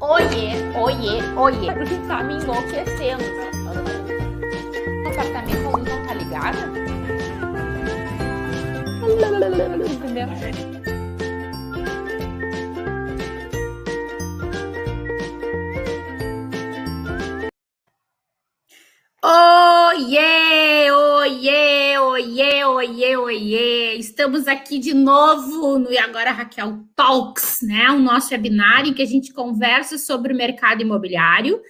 Oiê, oiê, oiê. Tá me enlouquecendo. O apartamento não tá ligado? Entendeu? Oiê, oiê. Estamos aqui de novo no E Agora Raquel Talks, né? O nosso webinar em que a gente conversa sobre o mercado imobiliário.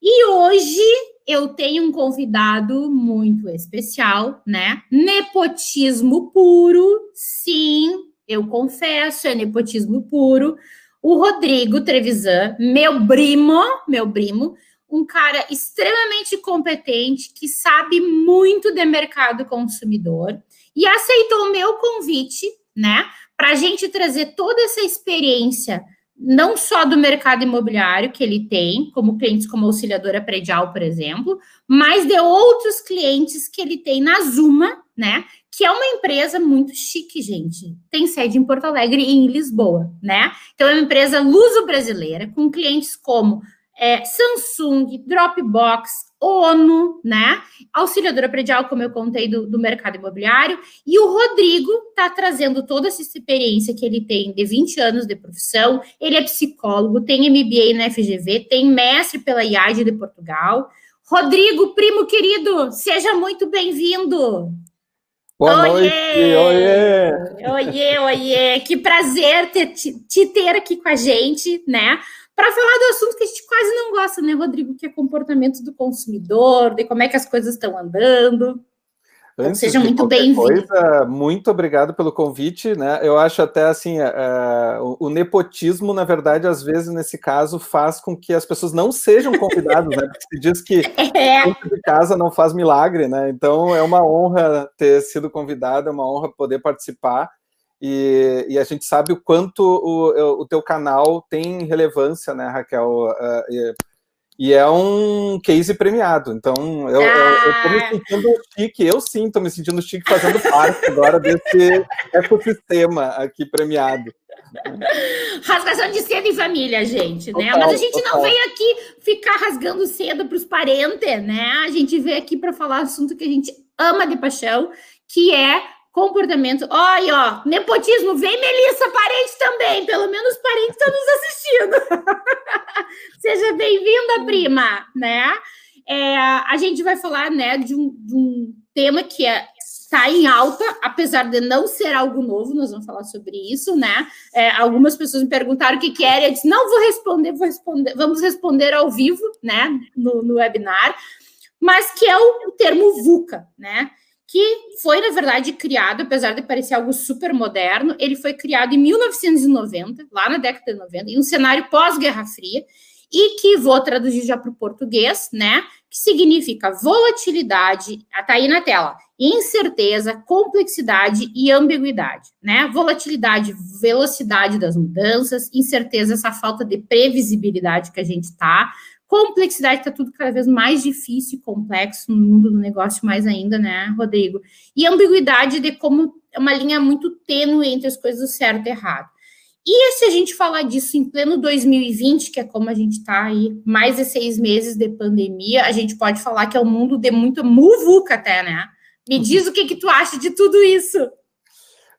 E hoje eu tenho um convidado muito especial, né? Nepotismo puro. Sim, eu confesso, é nepotismo puro. O Rodrigo Trevisan, meu primo, meu primo um cara extremamente competente, que sabe muito de mercado consumidor, e aceitou o meu convite, né, para a gente trazer toda essa experiência, não só do mercado imobiliário que ele tem, como clientes como auxiliadora predial, por exemplo, mas de outros clientes que ele tem na Zuma, né, que é uma empresa muito chique, gente. Tem sede em Porto Alegre e em Lisboa, né? Então é uma empresa luso-brasileira, com clientes como é, Samsung, Dropbox, ONU, né? Auxiliadora predial, como eu contei, do, do mercado imobiliário. E o Rodrigo está trazendo toda essa experiência que ele tem de 20 anos de profissão. Ele é psicólogo, tem MBA na FGV, tem mestre pela IAD de Portugal. Rodrigo, primo querido, seja muito bem-vindo. Boa oiê! noite, oiê! Oiê, oiê! Que prazer te, te ter aqui com a gente, né? Para falar do assunto que a gente quase não gosta, né, Rodrigo? Que é comportamento do consumidor, de como é que as coisas estão andando. Antes Seja muito bem-vindo. Muito obrigado pelo convite, né? Eu acho até assim, uh, o, nepotismo, na verdade, às vezes nesse caso faz com que as pessoas não sejam convidadas, né? Porque se diz que é. de casa não faz milagre, né? Então é uma honra ter sido convidado, é uma honra poder participar. E, e, a gente sabe o quanto o, o teu canal tem relevância, né, Raquel? Uh, e, e, é um case premiado. Então, eu, ah. eu, tô me ah. sentindo chique, eu sim estou me sentindo chique fazendo parte agora desse ecossistema aqui premiado. Rasgação de seda em família, gente, né? Total, Mas a gente total. não veio aqui ficar rasgando seda para os parentes, né? A gente veio aqui para falar assunto que a gente ama de paixão, que é comportamento. Olha, ó, nepotismo, vem Melissa, parente também, pelo menos parente está nos assistindo. Seja bem-vinda, prima, né? É, a gente vai falar, né, de um, de um tema que é, está em alta, apesar de não ser algo novo, nós vamos falar sobre isso, né? É, algumas pessoas me perguntaram o que, que era, eu disse, não vou responder, vou responder, vamos responder ao vivo, né, no, no webinar, mas que é o, o termo VUCA, né? Que foi, na verdade, criado, apesar de parecer algo super moderno, ele foi criado em 1990, lá na década de 90, em um cenário pós-Guerra Fria, e que vou traduzir já para o português, né? Que significa volatilidade, está aí na tela, incerteza, complexidade e ambiguidade, né? Volatilidade, velocidade das mudanças, incerteza, essa falta de previsibilidade que a gente está, Complexidade está tudo cada vez mais difícil e complexo no mundo do negócio, mais ainda, né, Rodrigo? E ambiguidade de como é uma linha muito tênue entre as coisas do certo e errado. E se a gente falar disso em pleno 2020, que é como a gente está aí, mais de seis meses de pandemia, a gente pode falar que é um mundo de muita muvuca até, né? Me uhum. diz o que, que tu acha de tudo isso.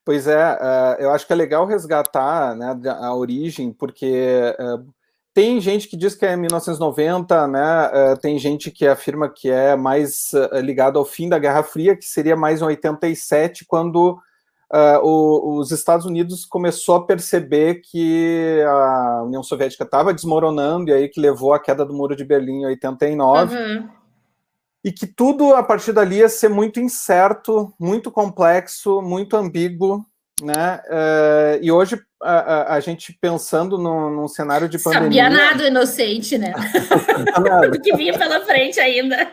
Pois é, uh, eu acho que é legal resgatar né, a origem, porque uh, tem gente que diz que é 1990, né? Uh, tem gente que afirma que é mais uh, ligado ao fim da Guerra Fria, que seria mais em 87, quando uh, o, os Estados Unidos começou a perceber que a União Soviética estava desmoronando, e aí que levou à queda do Muro de Berlim em 89. Uhum. E que tudo a partir dali ia ser muito incerto, muito complexo, muito ambíguo, né? Uh, e hoje a, a, a, gente pensando num, num cenário de pandemia. Sabia nada inocente, né? Do que vinha pela frente ainda.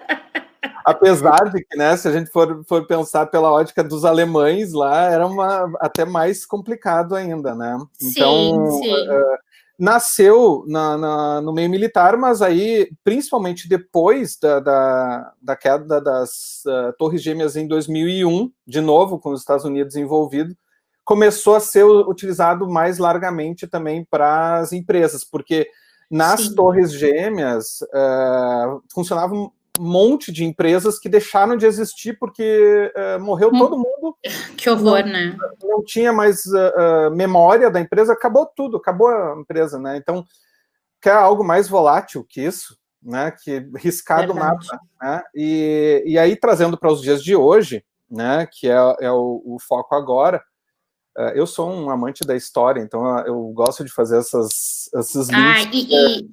Apesar de que, né, se a gente for, for pensar pela ótica dos alemães lá, era uma, até mais complicado ainda, né? Então, sim, sim. Uh, nasceu na, na, no meio militar, mas aí, principalmente depois da, da, da queda das uh, Torres Gêmeas em 2001, de novo com os Estados Unidos envolvidos, começou a ser utilizado mais largamente também para as empresas, porque nas Sim. torres gêmeas uh, funcionava um monte de empresas que deixaram de existir porque uh, morreu hum. todo mundo. Que horror, não, né? Não tinha mais uh, memória da empresa, acabou tudo, acabou a empresa, né? Então, quer algo mais volátil que isso, né? Que riscado Verdade. mapa, né? E, e aí, trazendo para os dias de hoje, né? Que é, é o, o foco agora, eu sou um amante da história, então eu gosto de fazer essas, links. Ah, e, e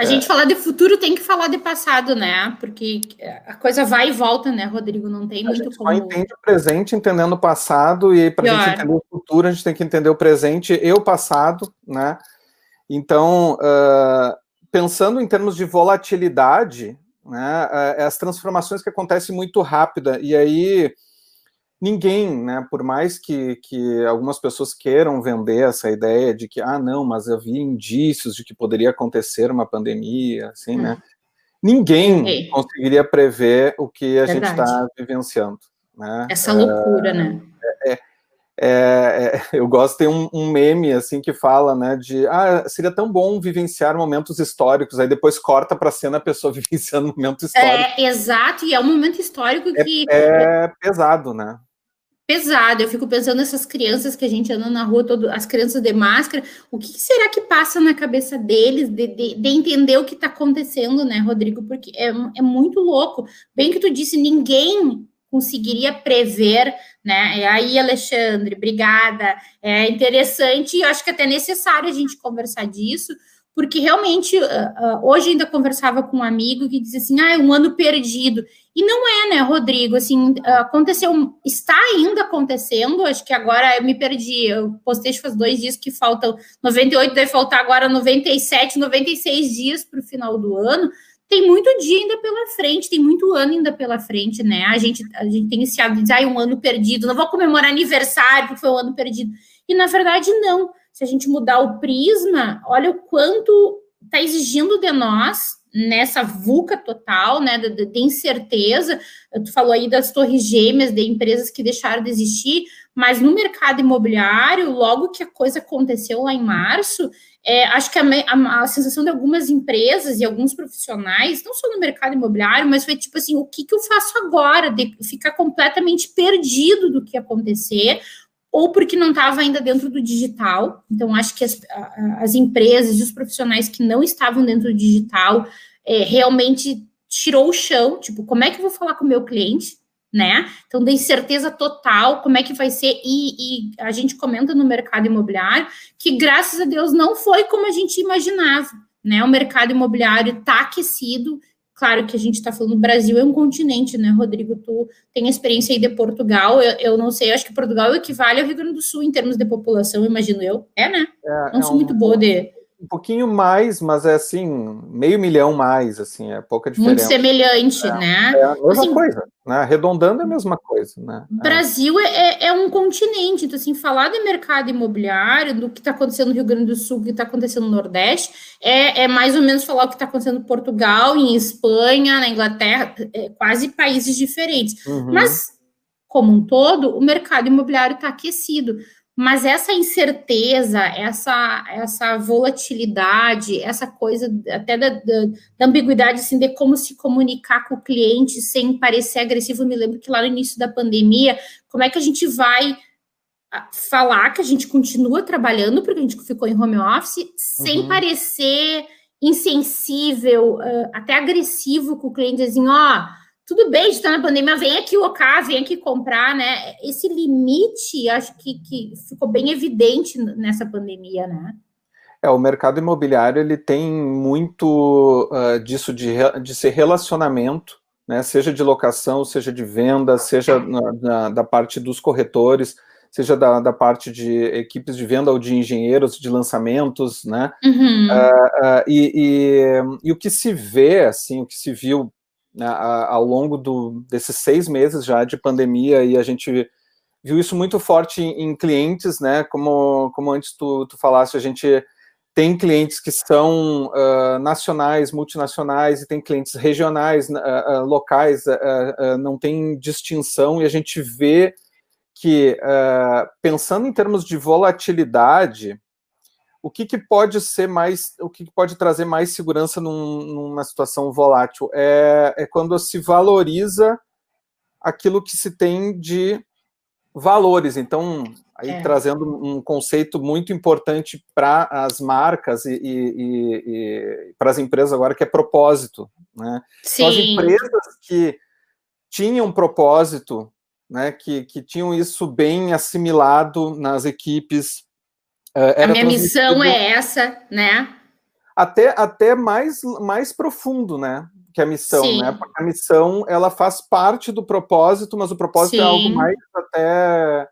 a é. gente falar de futuro tem que falar de passado, né? Porque a coisa vai e volta, né, Rodrigo? Não tem muito a gente como. Só entende o presente entendendo o passado, e para a gente entender o futuro, a gente tem que entender o presente e o passado, né? Então, uh, pensando em termos de volatilidade, né, uh, as transformações que acontecem muito rápida, e aí ninguém, né, por mais que, que algumas pessoas queiram vender essa ideia de que, ah, não, mas havia indícios de que poderia acontecer uma pandemia, assim, hum. né? Ninguém conseguiria prever o que a Verdade. gente está vivenciando. Né? Essa loucura, né? é, né? É, é, eu gosto, tem um, um, meme assim que fala, né, de ah, seria tão bom vivenciar momentos históricos, aí depois corta para cena a pessoa vivenciando um momento histórico. É, exato, e é um momento histórico é, que... É, pesado, né? Pesado. Eu fico pensando nessas crianças que a gente anda na rua, todo, as crianças de máscara, o que será que passa na cabeça deles de, de, de entender o que está acontecendo, né, Rodrigo? Porque é, é muito louco. Bem que tu disse, ninguém conseguiria prever, né? Aí, Alexandre, obrigada. É interessante e acho que até necessário a gente conversar disso, porque realmente uh, uh, hoje ainda conversava com um amigo que dizia assim: ah, é um ano perdido. E não é, né, Rodrigo? Assim, aconteceu, está ainda acontecendo. Acho que agora eu me perdi. Eu postei faz dois dias que faltam 98, deve faltar agora 97, 96 dias para o final do ano. Tem muito dia ainda pela frente, tem muito ano ainda pela frente, né? A gente, a gente tem esse hábito de dizer, ah, um ano perdido, não vou comemorar aniversário porque foi um ano perdido. E na verdade, não. Se a gente mudar o prisma, olha o quanto está exigindo de nós nessa VUCA total, né, de, de, incerteza, tu falou aí das torres gêmeas de empresas que deixaram de existir, mas no mercado imobiliário, logo que a coisa aconteceu lá em março, é, acho que a, a, a, sensação de algumas empresas e alguns profissionais, não só no mercado imobiliário, mas foi tipo assim, o que, que eu faço agora? De ficar completamente perdido do que acontecer, ou porque não estava ainda dentro do digital. Então, acho que as, as empresas e os profissionais que não estavam dentro do digital é, realmente tirou o chão, tipo, como é que eu vou falar com o meu cliente, né? Então, da incerteza total, como é que vai ser, e, e a gente comenta no mercado imobiliário que, graças a Deus, não foi como a gente imaginava, né? O mercado imobiliário está aquecido, Claro que a gente está falando, o Brasil é um continente, né, Rodrigo? Tu tem experiência aí de Portugal, eu, eu não sei, acho que Portugal equivale ao Rio Grande do Sul em termos de população, imagino eu. É, né? É, não é sou um, muito boa de um pouquinho mais, mas é assim, meio milhão mais, assim, é pouca diferença. Muito semelhante, é, né? É a mesma assim, coisa, né? Arredondando é a mesma coisa, né? É. Brasil é, é, é, um continente, então, assim, falar de mercado imobiliário, do que está acontecendo no Rio Grande do Sul, o que está acontecendo no Nordeste, é, é mais ou menos falar o que está acontecendo em Portugal, em Espanha, na Inglaterra, é, quase países diferentes. Uhum. Mas, como um todo, o mercado imobiliário está aquecido mas essa incerteza, essa, essa volatilidade, essa coisa até da, da, da, ambiguidade assim, de como se comunicar com o cliente sem parecer agressivo. Eu me lembro que lá no início da pandemia, como é que a gente vai ah, falar que a gente continua trabalhando, porque a gente ficou em home office, sem uhum. parecer insensível, uh, até agressivo com o cliente, assim, ó. Tudo bem, está na pandemia, vem aqui o OK, vem aqui comprar, né? Esse limite, acho que, que ficou bem evidente nessa pandemia, né? É, o mercado imobiliário ele tem muito uh, disso de, de ser relacionamento, né? Seja de locação, seja de venda, seja na, na, da parte dos corretores, seja da, da, parte de equipes de venda ou de engenheiros de lançamentos, né? Uhum. Uh, uh, e, e, e, o que se vê, assim, o que se viu né, ao longo do, desses seis meses já de pandemia e a gente viu isso muito forte em, em clientes, né? Como, como antes tu, tu falaste, a gente tem clientes que são uh, nacionais, multinacionais, e tem clientes regionais, uh, uh, locais, não tem distinção, e a gente vê que, pensando em termos de volatilidade, o que, que pode ser mais, o que, que pode trazer mais segurança num, numa situação volátil? É, é quando se valoriza aquilo que se tem de valores. Então, aí é. trazendo um conceito muito importante para as marcas e, e, e, para as empresas agora, que é propósito. Né? Sim. Então, as empresas que tinham propósito, né, que, que tinham isso bem assimilado nas equipes, a minha missão é essa, né? Até, até mais, mais profundo, né? Que a missão, Sim. né? Porque a missão ela faz parte do propósito, mas o propósito Sim. é algo mais até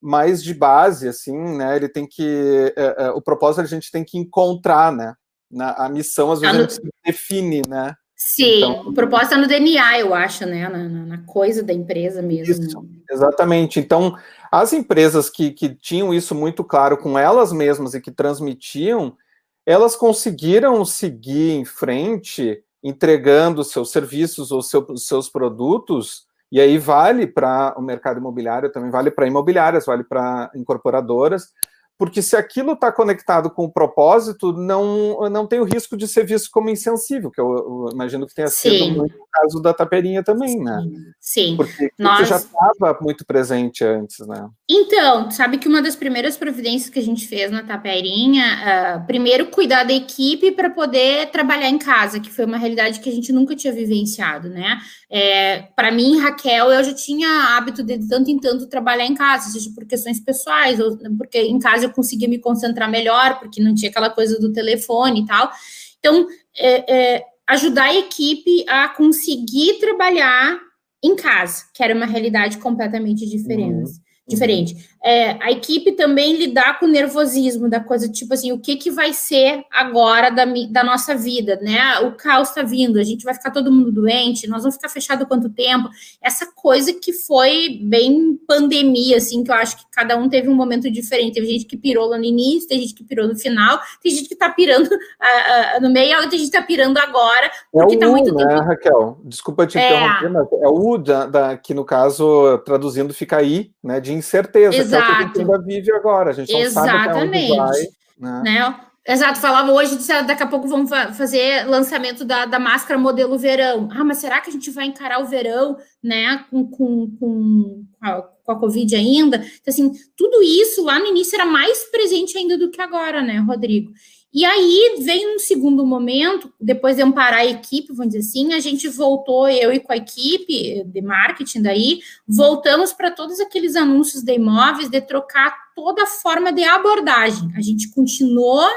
mais de base, assim, né? Ele tem que. É, é, o propósito a gente tem que encontrar, né? Na, a missão, às vezes, no... a gente define, né? Sim, então, o propósito é no DNA, eu acho, né? Na, na coisa da empresa mesmo. Isso, exatamente. Então, as empresas que, que tinham isso muito claro com elas mesmas e que transmitiam, elas conseguiram seguir em frente entregando seus serviços ou seu, seus produtos, e aí vale para o mercado imobiliário, também vale para imobiliárias, vale para incorporadoras, porque se aquilo está conectado com o propósito, não, não tem o risco de ser visto como insensível, que eu, eu imagino que tenha Sim. sido muito o caso da taperinha também, né? Sim. Porque Nós... já estava muito presente antes, né? Então, sabe que uma das primeiras providências que a gente fez na taperinha, uh, primeiro cuidar da equipe para poder trabalhar em casa, que foi uma realidade que a gente nunca tinha vivenciado, né? É, para mim, Raquel, eu já tinha hábito de tanto em tanto trabalhar em casa, seja por questões pessoais, ou porque em casa eu conseguia me concentrar melhor, porque não tinha aquela coisa do telefone e tal. Então, é, é, ajudar a equipe a conseguir trabalhar em casa, que era uma realidade completamente diferente. Uhum diferente. É, a equipe também lidar com o nervosismo da coisa, tipo assim, o que, que vai ser agora da, da nossa vida, né? O caos está vindo, a gente vai ficar todo mundo doente, nós vamos ficar fechado quanto tempo? Essa coisa que foi bem pandemia, assim, que eu acho que cada um teve um momento diferente. Teve gente que pirou lá no início, tem gente que pirou no final, tem gente que está pirando uh, uh, no meio, tem gente que está pirando agora, porque é tá muito né, tempo... Raquel? Desculpa te é. interromper, mas é o U da, da, que, no caso, traduzindo, fica aí, né, de incerteza, Exato. Que é o que a vive agora. A gente não Exatamente. sabe vai, né? né? Exato, falava hoje, disse, daqui a pouco vamos fazer lançamento da, da máscara modelo verão. Ah, mas será que a gente vai encarar o verão, né, com, com, com, a, com a Covid ainda? Então, assim, tudo isso lá no início era mais presente ainda do que agora, né, Rodrigo? E aí vem um segundo momento, depois de amparar a equipe, vamos dizer assim, a gente voltou, eu e com a equipe de marketing daí, voltamos para todos aqueles anúncios de imóveis, de trocar toda a forma de abordagem. A gente continuou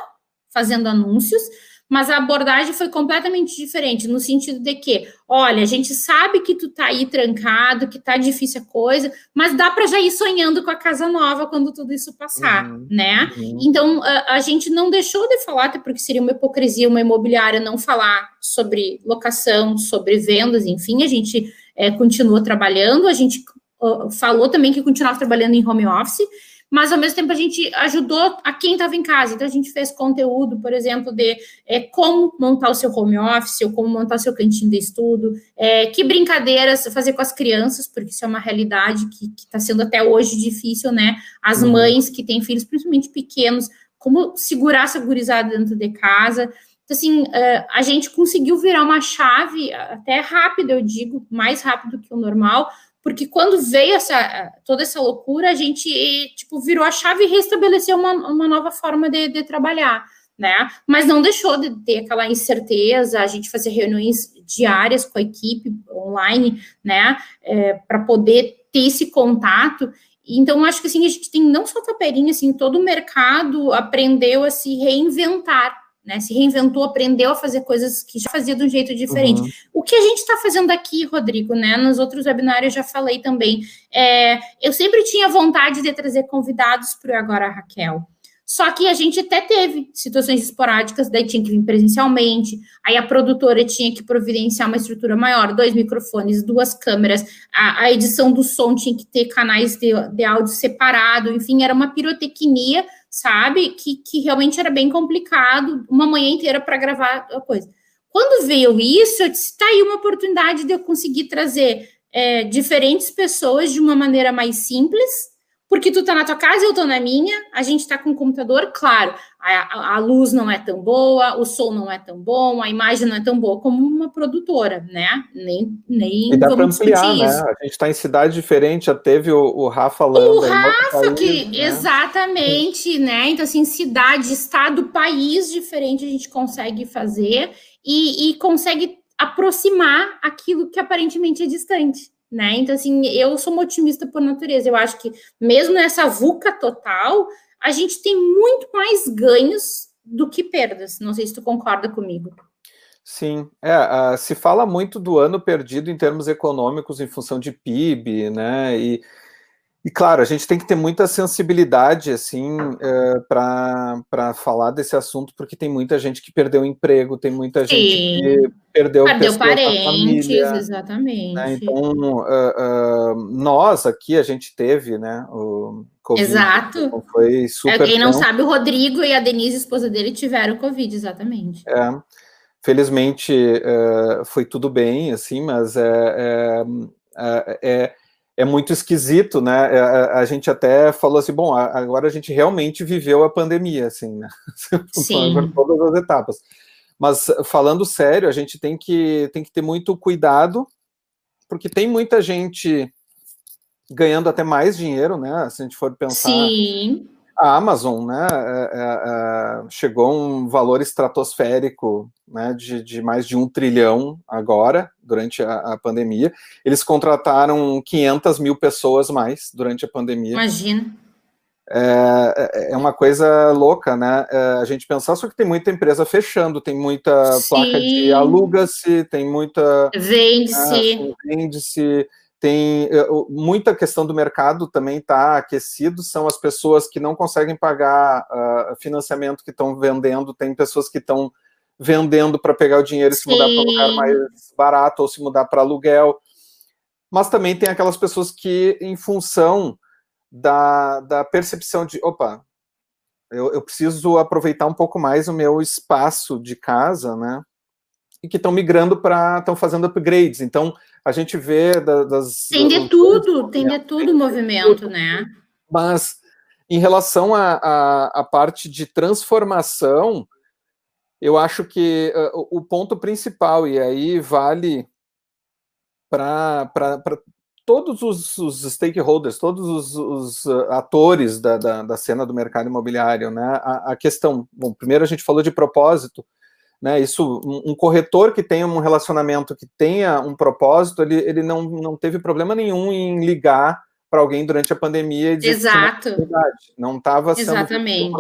fazendo anúncios, mas a abordagem foi completamente diferente, no sentido de que, olha, a gente sabe que tu tá aí trancado, que tá difícil a coisa, mas dá para já ir sonhando com a casa nova quando tudo isso passar, uhum, né? Uhum. Então, a, a, gente não deixou de falar, até porque seria uma hipocrisia uma imobiliária não falar sobre locação, sobre vendas, enfim, a gente é, continua trabalhando, a gente uh, falou também que continuava trabalhando em home office, mas ao mesmo tempo a gente ajudou a quem estava em casa. Então a gente fez conteúdo, por exemplo, de é, como montar o seu home office, ou como montar o seu cantinho de estudo, é, que brincadeiras fazer com as crianças, porque isso é uma realidade que está sendo até hoje difícil, né? As uhum. mães que têm filhos, principalmente pequenos, como segurar essa gurizada dentro de casa. Então, assim, é, a gente conseguiu virar uma chave, até rápido, eu digo, mais rápido que o normal, porque quando veio essa, toda essa loucura, a gente, tipo, virou a chave e restabeleceu uma, uma nova forma de, de trabalhar, né? Mas não deixou de ter aquela incerteza, a gente fazer reuniões diárias com a equipe online, né? É, para poder ter esse contato. Então, acho que assim, a gente tem não só taperinha, assim, todo o mercado aprendeu a se reinventar, né? Se reinventou, aprendeu a fazer coisas que já fazia de um jeito diferente. Uhum. O que a gente está fazendo aqui, Rodrigo, né? Nos outros webinários eu já falei também. É, eu sempre tinha vontade de trazer convidados para o Agora Raquel. Só que a gente até teve situações esporádicas, daí tinha que vir presencialmente, aí a produtora tinha que providenciar uma estrutura maior, dois microfones, duas câmeras, a, a edição do som tinha que ter canais de, de áudio separado, enfim, era uma pirotecnia sabe? Que, que realmente era bem complicado, uma manhã inteira para gravar a coisa. Quando veio isso, eu disse: tá aí uma oportunidade de eu conseguir trazer é, diferentes pessoas de uma maneira mais simples, porque tu tá na tua casa, eu tô na minha, a gente tá com o computador, claro, a, a, luz não é tão boa, o som não é tão bom, a imagem não é tão boa como uma produtora, né? Nem, nem e dá vamos ampliar, né? Isso. A gente tá em cidade diferente, já teve o, o Rafa falando. O Rafa, país, que né? exatamente, né? Então, assim, cidade, estado, país diferente a gente consegue fazer e, e consegue aproximar aquilo que aparentemente é distante né? Então, assim, eu sou uma otimista por natureza. Eu acho que, mesmo nessa VUCA total, a gente tem muito mais ganhos do que perdas. Não sei se tu concorda comigo. Sim, é, uh, se fala muito do ano perdido em termos econômicos em função de PIB, né? E e claro, a gente tem que ter muita sensibilidade assim uh, eh, para falar desse assunto, porque tem muita gente que perdeu emprego, tem muita Sim. gente que perdeu, perdeu parentes, família, exatamente. Né? Então, uh, uh, nós aqui a gente teve, né? O COVID, Exato. Então foi super. É, quem não sabe, o Rodrigo e a Denise, esposa dele, tiveram Covid, exatamente. É. Felizmente foi tudo bem, assim, mas é, é, é muito esquisito, né? A, é, é, a, gente até falou assim, bom, agora a gente realmente viveu a pandemia, assim, né? Sim. Por todas as etapas. Mas falando sério, a gente tem que, tem que ter muito cuidado, porque tem muita gente ganhando até mais dinheiro, né? Se a gente for pensar. Sim a Amazon né, é, é, é, chegou a um valor estratosférico né, de, de, mais de um trilhão agora, durante a, a, pandemia. Eles contrataram 500 mil pessoas mais durante a pandemia. Imagina. É, é, é uma coisa louca, né? É, a gente pensar, só que tem muita empresa fechando, tem muita Sim. placa de aluga-se, tem muita. Vende-se. Né, Vende-se tem eh, muita questão do mercado também está aquecido, são as pessoas que não conseguem pagar uh, financiamento que estão vendendo, tem pessoas que estão vendendo para pegar o dinheiro e se mudar para um lugar mais barato ou se mudar para aluguel. Mas também tem aquelas pessoas que, em função da, da percepção de, opa, eu, eu preciso aproveitar um pouco mais o meu espaço de casa, né? E que estão migrando para, estão fazendo upgrades. Então, a gente vê das. Tem de tudo, tem de tudo o movimento, né? Mas em relação à parte de transformação, eu acho que uh, o ponto principal, e aí vale para todos os, os, stakeholders, todos os, os uh, atores da, da, da, cena do mercado imobiliário, né? A, a, questão, bom, primeiro a gente falou de propósito, né? Isso, um, corretor que tenha um relacionamento, que tenha um propósito, ele, ele não, não teve problema nenhum em ligar para alguém durante a pandemia e dizer Exato. que não estava sendo Exatamente.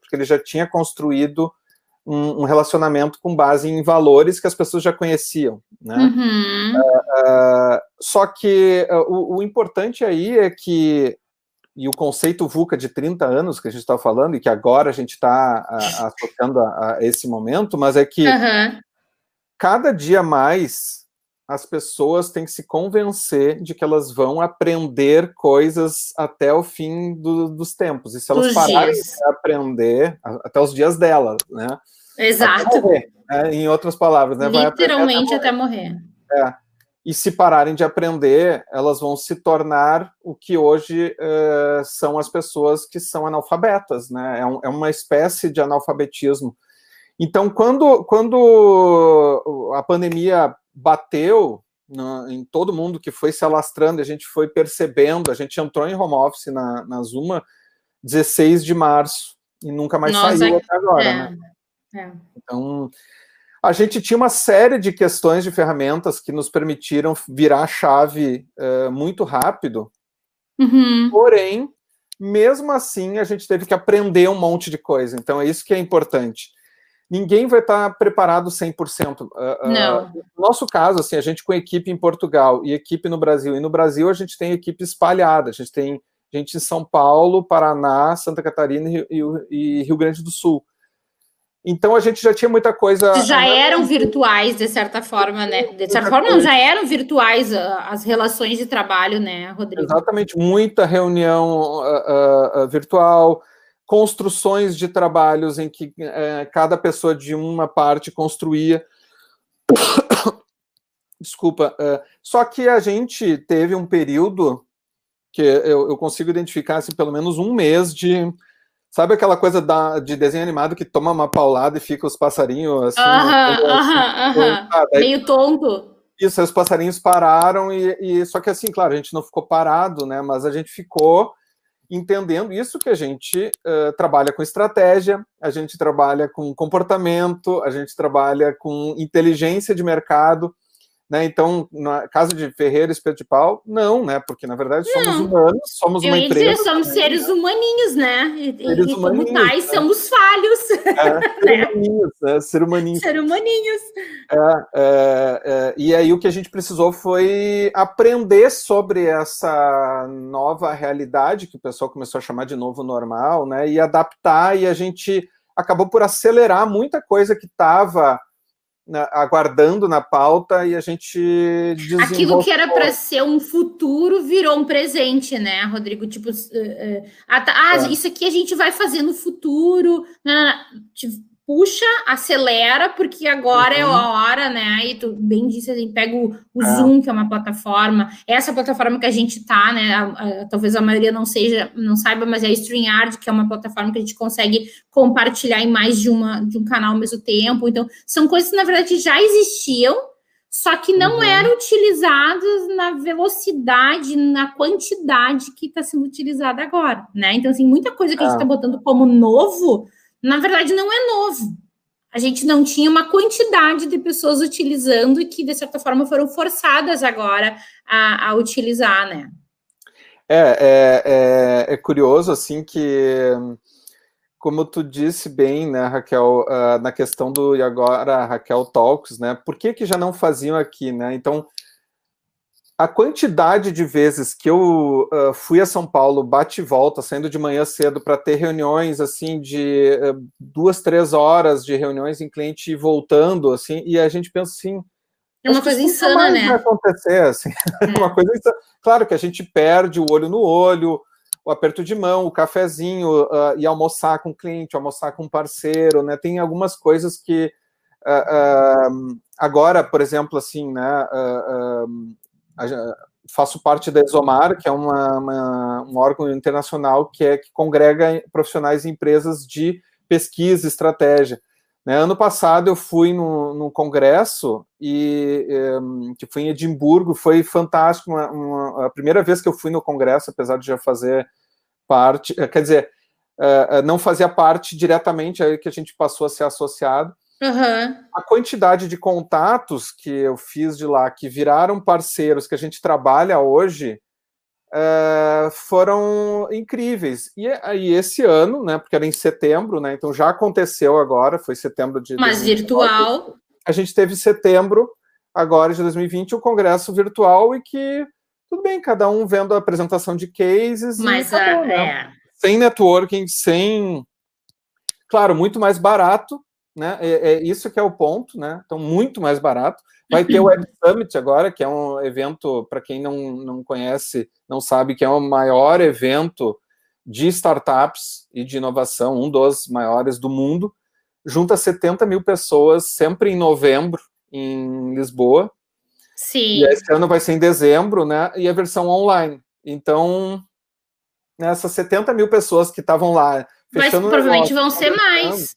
porque ele já tinha construído um, um, relacionamento com base em valores que as pessoas já conheciam, né? Uhum. Uh, uh, só que uh, o, o, importante aí é que e o conceito VUCA de 30 anos que a gente está falando, e que agora a gente está associando a, a, esse momento, mas é que uhum. cada dia mais as pessoas têm que se convencer de que elas vão aprender coisas até o fim do, dos tempos. E se elas pararem dias. de aprender, até os dias delas, né? Exato. Morrer, né? Em outras palavras, né? Literalmente até morrer. Até morrer. É e se pararem de aprender, elas vão se tornar o que hoje uh, são as pessoas que são analfabetas, né? É, um, é, uma espécie de analfabetismo. Então, quando, quando a pandemia bateu em todo mundo que foi se alastrando, a gente foi percebendo, a gente entrou em home office na, na Zuma 16 de março e nunca mais Nossa, saiu até agora, é, né? É. Então, a gente tinha uma série de questões de ferramentas que nos permitiram virar a chave uh, muito rápido. Uhum. Porém, mesmo assim, a gente teve que aprender um monte de coisa. Então, é isso que é importante. Ninguém vai estar preparado 100%. Uh, Não. Uh, no nosso caso, assim, a gente com equipe em Portugal e equipe no Brasil. E no Brasil, a gente tem equipe espalhada. A gente tem gente em São Paulo, Paraná, Santa Catarina e, e Rio Grande do Sul. Então a gente já tinha muita coisa. Já eram virtuais, de certa forma, né? De certa forma, não, já eram virtuais ah, as relações de trabalho, né, Rodrigo? Exatamente, muita reunião uh, uh, virtual, construções de trabalhos em que uh, cada pessoa de uma parte construía. Desculpa, só que a gente teve um período porque eu, eu consigo identificar assim, pelo menos um mês de. Sabe aquela coisa da, de desenho animado que toma uma paulada e fica os passarinhos assim? Aham, aham, aham. Meio tonto. Isso, os passarinhos pararam, e, e, só que assim, claro, a gente não ficou parado, né? Mas a gente ficou entendendo isso que a gente uh, trabalha com estratégia, a gente trabalha com comportamento, a gente trabalha com inteligência de mercado. Né? Então, na casa de Ferreira Espeto de Pau, não, né? Porque na verdade somos não. humanos, somos uma empresa. Dizer, somos também, seres né? humaninhos, né? E, seres e como tais, né? somos falhos. É, ser humaninhos, né? Ser humaninhos. Ser humaninhos. É, é, é, e aí o que a gente precisou foi aprender sobre essa nova realidade que o pessoal começou a chamar de novo normal, né? E adaptar, e a gente acabou por acelerar muita coisa que estava na, aguardando na pauta e a gente Aquilo que era para ser um futuro virou um presente, né, Rodrigo? Tipo, uh, uh, ah, é. isso aqui a gente vai fazer no futuro. Não, não, não. Puxa, acelera, porque agora uhum. é a hora, né? E tu bem disse, a gente pega o, o é. Zoom, que é uma plataforma, essa plataforma que a gente tá, né? A, a, talvez a maioria não seja, não saiba, mas é a StreamYard, que é uma plataforma que a gente consegue compartilhar em mais de, uma, de um canal ao mesmo tempo. Então, são coisas que, na verdade, já existiam, só que não uhum. eram utilizadas na velocidade, na quantidade que está sendo utilizada agora, né? Então, assim, muita coisa que a gente está é. botando como novo na verdade, não é novo. A gente não tinha uma quantidade de pessoas utilizando e que, de certa forma, foram forçadas agora a, a utilizar, né? É, é, é, é, curioso, assim, que, como tu disse bem, né, Raquel, uh, na questão do, e agora, Raquel Talks, né, por que que já não faziam aqui, né? Então, a quantidade de vezes que eu uh, fui a São Paulo, bate e volta, saindo de manhã cedo para ter reuniões assim de uh, duas, três horas de reuniões em cliente e voltando, assim, e a gente pensa assim. É uma coisa insana, né? Vai acontecer, assim. É. uma coisa insana. Claro que a gente perde o olho no olho, o aperto de mão, o cafezinho, uh, e almoçar com o cliente, almoçar com um parceiro, né? Tem algumas coisas que. agora, por exemplo, assim, né? Faço parte da Exomar, que é uma, uma, um órgão internacional que, é, que congrega profissionais e empresas de pesquisa e estratégia. Né, ano passado eu fui no, congresso e um, que foi em Edimburgo, foi fantástico, uma, uma, a primeira vez que eu fui no congresso, apesar de já fazer parte, eh, quer dizer, uh, não fazia parte diretamente, aí que a gente passou a ser associado, Uhum. A quantidade de contatos que eu fiz de lá, que viraram parceiros, que a gente trabalha hoje, é, foram incríveis. E aí, esse ano, né, porque era em setembro, né, então já aconteceu agora, foi setembro de. Mas 2019, virtual. A gente teve setembro, agora de 2020, o congresso virtual e que, tudo bem, cada um vendo a apresentação de cases. Mas acabou, a, né? é... Sem networking, sem. Claro, muito mais barato, né? É, é, isso que é o ponto, né? Então, muito mais barato. Vai ter o Web Summit agora, que é um evento, para quem não, não conhece, não sabe, que é o maior evento de startups e de inovação, um dos maiores do mundo. Junta 70 mil pessoas, sempre em novembro, em Lisboa. Sim. E esse ano vai ser em dezembro, né? E a versão online. Então, nessas 70 mil pessoas que estavam lá. Mas provavelmente negócio, vão ser mais.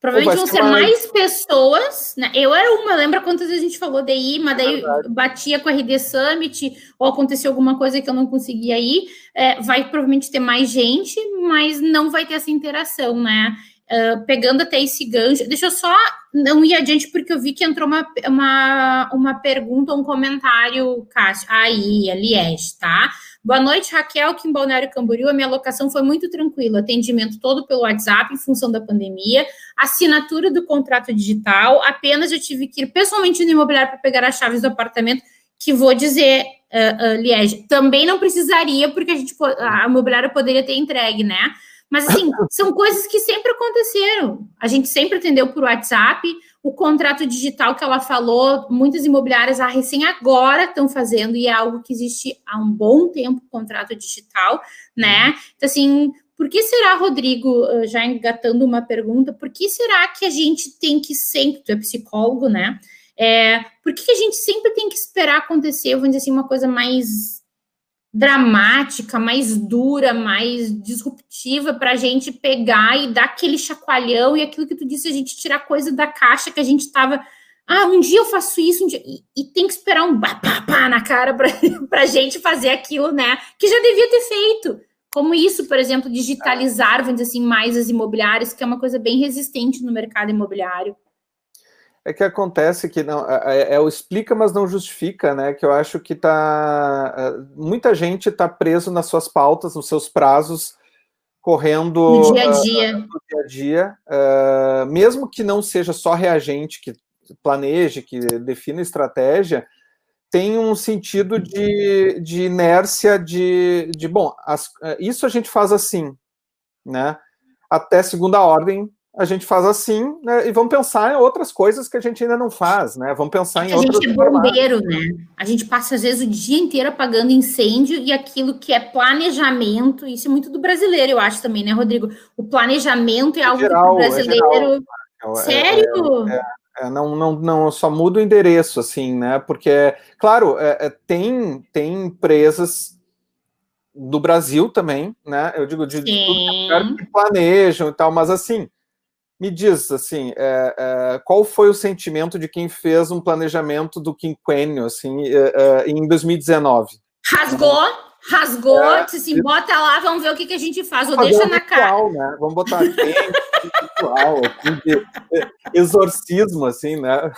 Provavelmente vão ser mais... mais pessoas, né? Eu era uma, lembra quantas vezes a gente falou de ir, mas daí é batia com a RD Summit, ou aconteceu alguma coisa que eu não conseguia ir. É, vai provavelmente ter mais gente, mas não vai ter essa interação, né? Uh, pegando até esse gancho, deixa eu só não ir adiante, porque eu vi que entrou uma, uma, uma pergunta, um comentário, Cássio. Aí, a Liege, tá? Boa noite, Raquel, que em Balneário Camboriú a minha locação foi muito tranquila. Atendimento todo pelo WhatsApp em função da pandemia, assinatura do contrato digital. Apenas eu tive que ir pessoalmente no imobiliário para pegar as chaves do apartamento, que vou dizer, uh, uh, Liege, também não precisaria, porque a gente a imobiliária poderia ter entregue, né? Mas, assim, são coisas que sempre aconteceram. A gente sempre atendeu por WhatsApp. O contrato digital que ela falou, muitas imobiliárias, a recém agora estão fazendo, e é algo que existe há um bom tempo, contrato digital, né? Então, assim, por que será, Rodrigo, já engatando uma pergunta, por que será que a gente tem que sempre, tu é psicólogo, né? É, por que a gente sempre tem que esperar acontecer, vamos dizer assim, uma coisa mais dramática, mais dura, mais disruptiva para a gente pegar e dar aquele chacoalhão e aquilo que tu disse, a gente tirar coisa da caixa que a gente estava. Ah, um dia eu faço isso, um dia... e, e tem que esperar um pá, na cara para a gente fazer aquilo, né? Que já devia ter feito. Como isso, por exemplo, digitalizar, vamos dizer assim, mais as imobiliárias, que é uma coisa bem resistente no mercado imobiliário. É que acontece que não é, é, é, o explica, mas não justifica, né? Que eu acho que tá é, muita gente está preso nas suas pautas, nos seus prazos, correndo no dia a dia, uh, no dia, a dia uh, mesmo que não seja só reagente que planeje, que defina estratégia, tem um sentido de, de inércia de, de bom, as, isso a gente faz assim, né? Até segunda ordem a gente faz assim, né, e vamos pensar em outras coisas que a gente ainda não faz, né? Vamos pensar em a outras. A gente é bombeiro, né? A gente passa às vezes o dia inteiro apagando incêndio e aquilo que é planejamento, isso é muito do brasileiro, eu acho também, né, Rodrigo? O planejamento é algo geral, que o brasileiro. É Sério? É, é, é, não, não, não, só muda o endereço, assim, né? Porque, claro, tem, tem empresas do Brasil também, né? Eu digo de, de tudo que planejam e tal, mas assim me diz, assim, é, é, qual foi o sentimento de quem fez um planejamento do quinquênio, assim, é, é em 2019? Rasgou, rasgou, é, disse assim, bota lá, vamos ver o que, que a gente faz, ou deixa na cara. Né? Vamos botar quente, ritual, assim, exorcismo, assim, né?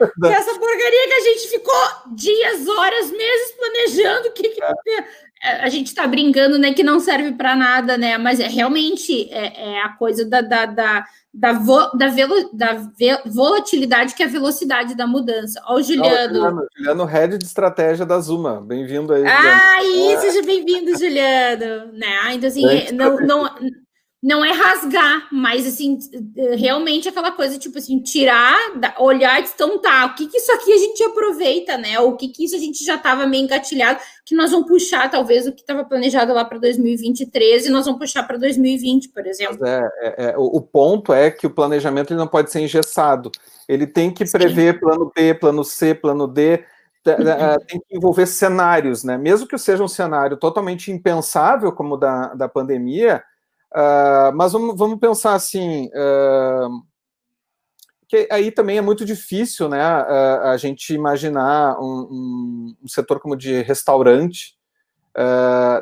Essa porcaria que a gente ficou dias, horas, meses planejando, o que, que é, a gente está brincando, né, que não serve para nada, né? Mas é realmente é, é a coisa da, da, da, da, vo, da, velo, da ve, volatilidade que é a velocidade da mudança. Ó, o Juliano. Juliano, Juliano, head de estratégia da Zuma. Bem-vindo aí. Ah, isso, seja bem-vindo, Juliano. Né? Então, assim, não, não, não é rasgar, mas assim, realmente aquela coisa, tipo assim, tirar, olhar e então tá, o que que isso aqui a gente aproveita, né? O que que isso a gente já estava meio engatilhado, que nós vamos puxar, talvez, o que estava planejado lá para 2023 e nós vamos puxar para 2020, por exemplo. É, é, é, o, ponto é que o planejamento ele não pode ser engessado. Ele tem que prever Sim. plano B, plano C, plano D, uhum. tem que envolver cenários, né? Mesmo que seja um cenário totalmente impensável, como o da, da pandemia, Uh, mas vamos, vamos, pensar assim, uh, que aí também é muito difícil, né, uh, a gente imaginar um, um, setor como de restaurante,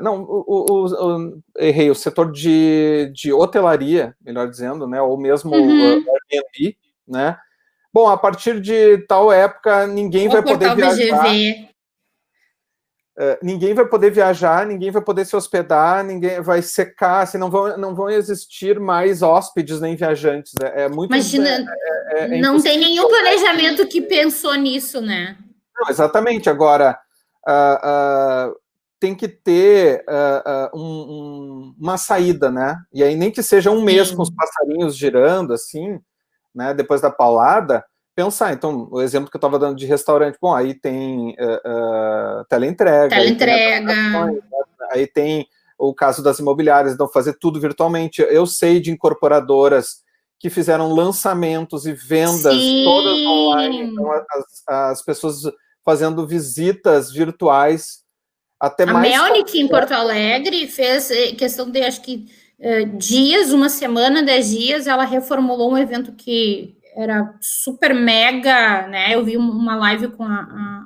não, o, o, o, errei, o setor de, de hotelaria, melhor dizendo, né, ou mesmo uhum. Airbnb, né, bom, a partir de tal época ninguém vai poder viajar. Uh, ninguém vai poder viajar, ninguém vai poder se hospedar, ninguém vai secar, assim, não, vão, não vão existir mais hóspedes nem viajantes. É, é muito. Imagina, é, é, é não tem nenhum planejamento que pensou nisso, né? Não, exatamente. Agora, uh, uh, tem que ter um, um, uma saída, né? E aí, nem que seja um mês Sim. com os passarinhos girando, assim, né? Depois da paulada, pensar. Então, o exemplo que eu estava dando de restaurante, bom, aí tem uh, uh, teleentrega. Teleentrega. Aí, né? aí tem o caso das imobiliárias, então fazer tudo virtualmente. Eu sei de incorporadoras que fizeram lançamentos e vendas Sim. todas online, então as, as pessoas fazendo visitas virtuais até a mais. A Melnick em Porto Alegre fez eh, questão de acho que dias, uma semana, dez dias, ela reformulou um evento que era super mega, né? Eu vi uma live com a, a,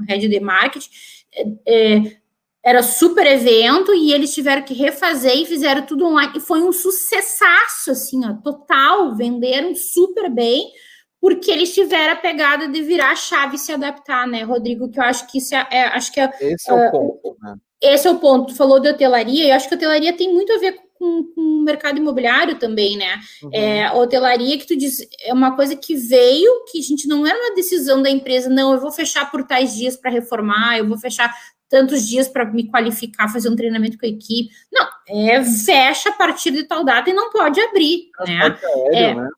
a Red de Marketing, é, é, era super evento e eles tiveram que refazer e fizeram tudo online. E foi um sucessaço, assim, ó, total. Venderam super bem, porque eles tiveram a pegada de virar a chave e se adaptar, né, Rodrigo? Que eu acho que isso é. é acho que é, Esse é o uh, ponto, né? Esse é o ponto. Tu falou de hotelaria, e eu acho que a hotelaria tem muito a ver com com, com o mercado imobiliário também, né? Uhum. É, a hotelaria que tu diz é uma coisa que veio, que a gente não era uma decisão da empresa, não, eu vou fechar por tais dias para reformar, eu vou fechar tantos dias para me qualificar, fazer um treinamento com a equipe. Não, é fecha a partir de tal data e não pode abrir. né? Aéreo, é, né?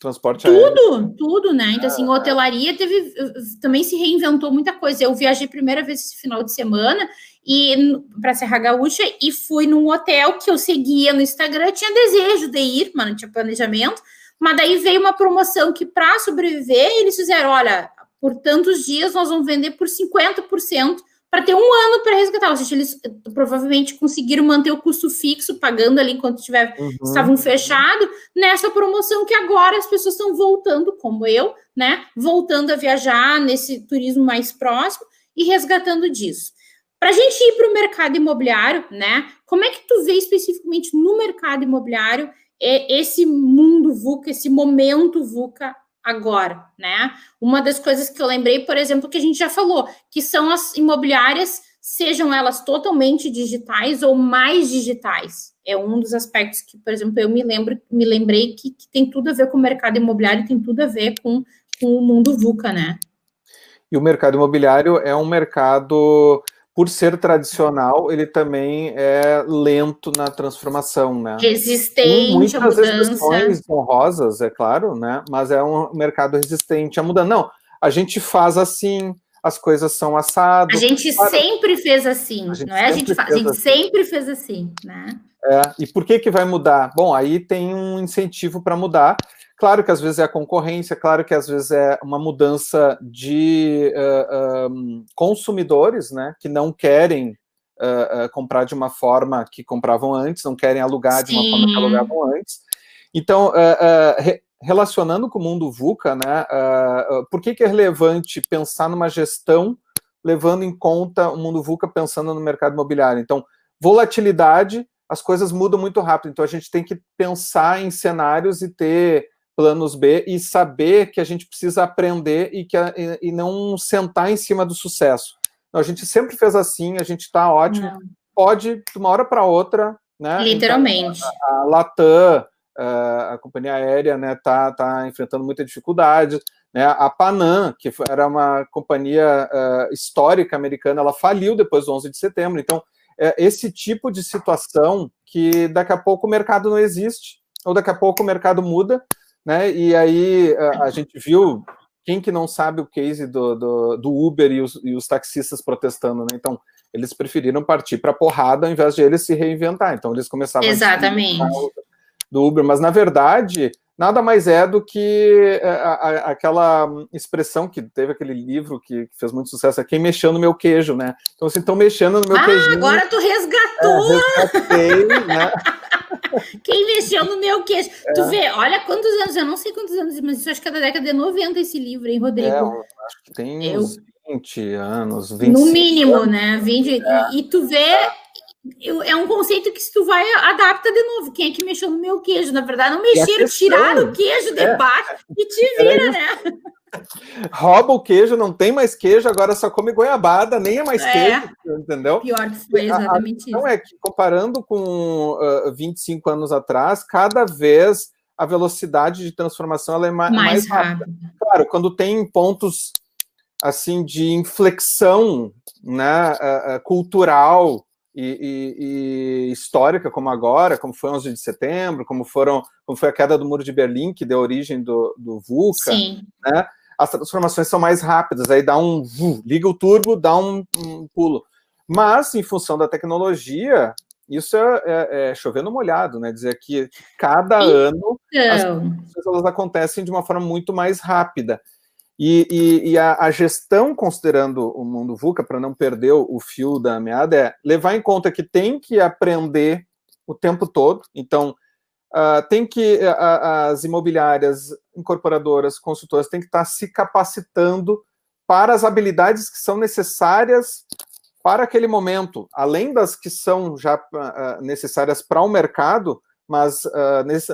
Transporte tudo, aéreo. tudo, né? Então, assim, a hotelaria teve, também se reinventou muita coisa. Eu viajei primeira vez esse final de semana e para Serra Gaúcha e fui num hotel que eu seguia no Instagram, tinha desejo de ir, mas não tinha planejamento. Mas daí veio uma promoção que, para sobreviver, eles fizeram: olha, por tantos dias nós vamos vender por 50% para ter um ano para resgatar. Ou seja, eles eh, provavelmente conseguiram manter o custo fixo, pagando ali enquanto tiver, uhum. estavam fechados, nessa promoção que agora as pessoas estão voltando, como eu, né? Voltando a viajar nesse turismo mais próximo e resgatando disso. Para a gente ir para o mercado imobiliário, né? Como é que tu vê especificamente no mercado imobiliário esse mundo VUCA, esse momento VUCA agora, né? Uma das coisas que eu lembrei, por exemplo, que a gente já falou, que são as imobiliárias, sejam elas totalmente digitais ou mais digitais. É um dos aspectos que, por exemplo, eu me lembro, me lembrei que, que tem tudo a ver com o mercado imobiliário, tem tudo a ver com, com o mundo VUCA, né? E o mercado imobiliário é um mercado por ser tradicional, ele também é lento na transformação, né? Resistente muitas à mudança. exceções honrosas, é claro, né? Mas é um mercado resistente à mudança. Não, a gente faz assim, as coisas são assadas. A gente para... sempre fez assim, não é? A gente, a gente assim. sempre fez assim, né? É, e por que que vai mudar? Bom, aí tem um incentivo para mudar. Claro que às vezes é a concorrência, claro que às vezes é uma mudança de uh, um, consumidores, né, que não querem uh, uh, comprar de uma forma que compravam antes, não querem alugar Sim. de uma forma que alugavam antes. Então, re relacionando com o mundo VUCA, né, por que, que é relevante pensar numa gestão levando em conta o mundo VUCA pensando no mercado imobiliário? Então, volatilidade, as coisas mudam muito rápido, então a gente tem que pensar em cenários e ter planos B e saber que a gente precisa aprender e, que a, e, e não sentar em cima do sucesso. Então, a gente sempre fez assim, a gente está ótimo. Não. Pode, de uma hora para outra, né? Literalmente. Então, a, a Latam, a companhia aérea, né, tá, tá enfrentando muita dificuldade. Né? A Panam, que era uma companhia uh, histórica americana, ela faliu depois do 11 de setembro. Então, é esse tipo de situação que daqui a pouco o mercado não existe, ou daqui a pouco o mercado muda, né? E aí a, a gente viu quem que não sabe o case do, do, do Uber e os, e os, taxistas protestando, né? Então, eles preferiram partir para porrada ao invés de eles se reinventar. Então, eles começaram Exatamente. a do Uber, mas na verdade nada mais é do que a, a, aquela expressão que teve aquele livro que, que, fez muito sucesso, é quem mexeu no meu queijo, né? Então, assim, estão mexendo no meu ah, queijinho. agora tu resgatou! É, resgatei, né? Quem mexeu no meu queixo? É. Tu vê, olha quantos anos, eu não sei quantos anos, mas isso acho que é da década de 90 esse livro, hein, Rodrigo? É, acho que tem eu... uns 20 anos, 20 No mínimo, anos. né? 20, é. e, e, tu vê, é um conceito que se tu vai, adapta de novo. Quem é que mexeu no meu queijo? Na verdade, não mexeram, tiraram o queijo de é. baixo e te vira, né? Rouba o queijo, não tem mais queijo, agora só come goiabada, nem é mais é. queijo, entendeu? Pior que foi exatamente isso. Então é que, comparando com uh, 25 anos atrás, cada vez a velocidade de transformação ela é mais, mais rápida. Claro, quando tem pontos assim de inflexão né, uh, uh, cultural e, e, e, histórica, como agora, como foi 11 de setembro, como, foram, como foi a queda do Muro de Berlim, que deu origem do, do VUCA, Sim. né? As transformações são mais rápidas, aí dá um liga o turbo, dá um, um pulo. Mas, em função da tecnologia, isso é, é, é chovendo molhado, né? Dizer que cada então... ano as coisas elas acontecem de uma forma muito mais rápida. E, e, e a, a, gestão, considerando o mundo VUCA, para não perder o fio da meada, é levar em conta que tem que aprender o tempo todo. Então, Uh, tem que uh, as imobiliárias, incorporadoras, consultoras têm que estar se capacitando para as habilidades que são necessárias para aquele momento, além das que são já uh, necessárias para o mercado, mas nesse,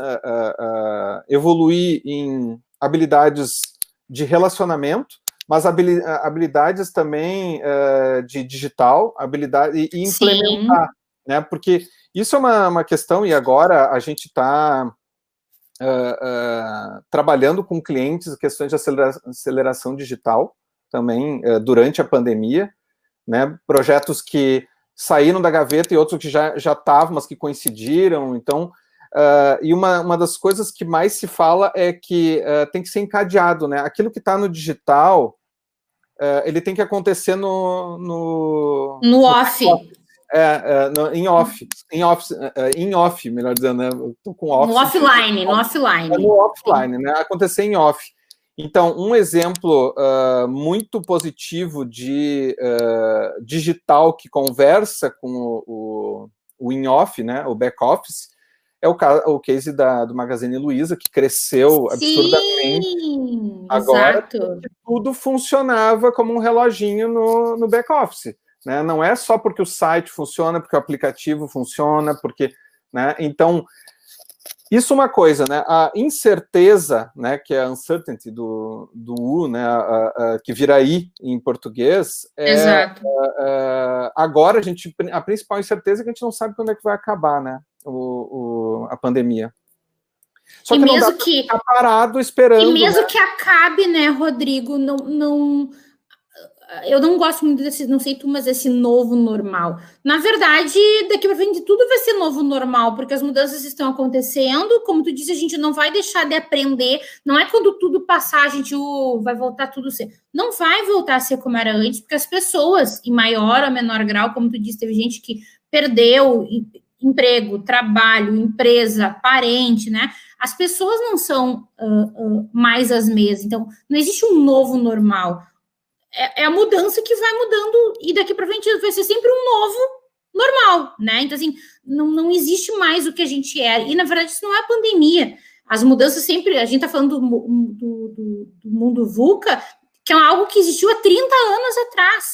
evoluir em habilidades de relacionamento, mas habilidades também de digital, habilidade e implementar, Sim. né? Porque isso é uma, uma questão, e agora a gente está uh, uh, trabalhando com clientes questões de acelera aceleração digital também uh, durante a pandemia, né? Projetos que saíram da gaveta e outros que já já estavam, mas que coincidiram. Então, e uma, uma das coisas que mais se fala é que tem que ser encadeado, né? Aquilo que está no digital, ele tem que acontecer no no, no off. No é, é no, em off, em off, é, é, em off, melhor dizendo, né? tô com off. No offline, no offline. É no offline, né? Acontecer em off. Então, um exemplo uh, muito positivo de uh, digital que conversa com o, o, o in-off, né, o back-office, é o, o case da, do Magazine Luiza, que cresceu absurdamente. Sim, Agora, tudo funcionava como um reloginho no, no back-office. Né? Não é só porque o site funciona, porque o aplicativo funciona, porque. Né? Então, isso é uma coisa, né? A incerteza, né, que é a uncertainty do, do U, né, a, a, que vira I em português, é, Exato. A, agora a gente a principal incerteza é que a gente não sabe quando é que vai acabar, né? O, o a pandemia. Só e que mesmo não dá que ficar parado esperando. E mesmo né? que acabe, né, Rodrigo, não, não eu não gosto muito desse, não sei tu, mas esse novo normal. Na verdade, daqui para frente tudo vai ser novo normal, porque as mudanças estão acontecendo. Como tu disse, a gente não vai deixar de aprender. Não é quando tudo passar, a gente uh, vai voltar tudo ser. Não vai voltar a ser como era antes, porque as pessoas, em maior ou menor grau, como tu disse, teve gente que perdeu emprego, trabalho, empresa, parente, né? As pessoas não são uh, uh, mais as mesmas. Então, não existe um novo normal é, é a mudança que vai mudando e daqui para frente vai ser sempre um novo normal, né? Então, assim, não, não existe mais o que a gente era. E, na verdade, isso não é a pandemia. As mudanças sempre... A gente está falando do, do, do, do mundo VUCA, que é algo que existiu há 30 anos atrás.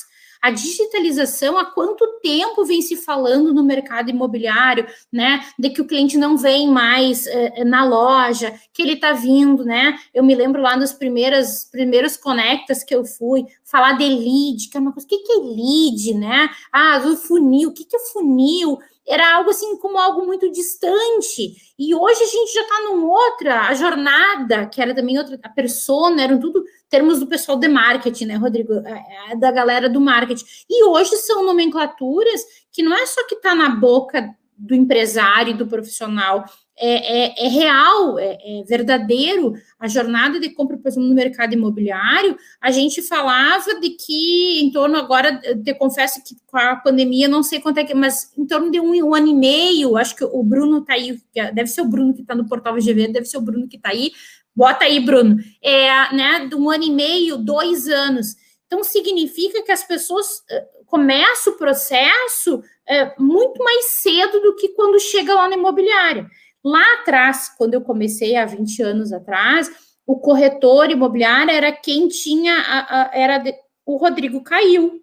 A digitalização, há quanto tempo vem se falando no mercado imobiliário, né? De que o cliente não vem mais eh, na loja, que ele está vindo, né? Eu me lembro lá nos primeiros, primeiros conectas que eu fui, falar de lead, que é uma coisa, o que, que é lead, né? Ah, do funil, o que, que é funil? era algo assim como algo muito distante. E hoje a gente já está numa outra, a jornada, que era também outra, a persona, eram tudo termos do pessoal de marketing, né, Rodrigo? É, é da galera do marketing. E hoje são nomenclaturas que não é só que está na boca do empresário e do profissional, é, é, é real, é, é, verdadeiro. A jornada de compra, por exemplo, no mercado imobiliário, a gente falava de que em torno agora, te confesso que com a pandemia, não sei quanto é que, mas em torno de um, um ano e meio, acho que o Bruno está aí, deve ser o Bruno que está no portal VGV, deve ser o Bruno que está aí, bota aí, Bruno, é, né, de um ano e meio, dois anos. Então, significa que as pessoas eh, começam o processo é, muito mais cedo do que quando chega lá na imobiliária. Lá atrás, quando eu comecei há 20 anos atrás, o corretor imobiliário era quem tinha, a, a, era de, o Rodrigo caiu.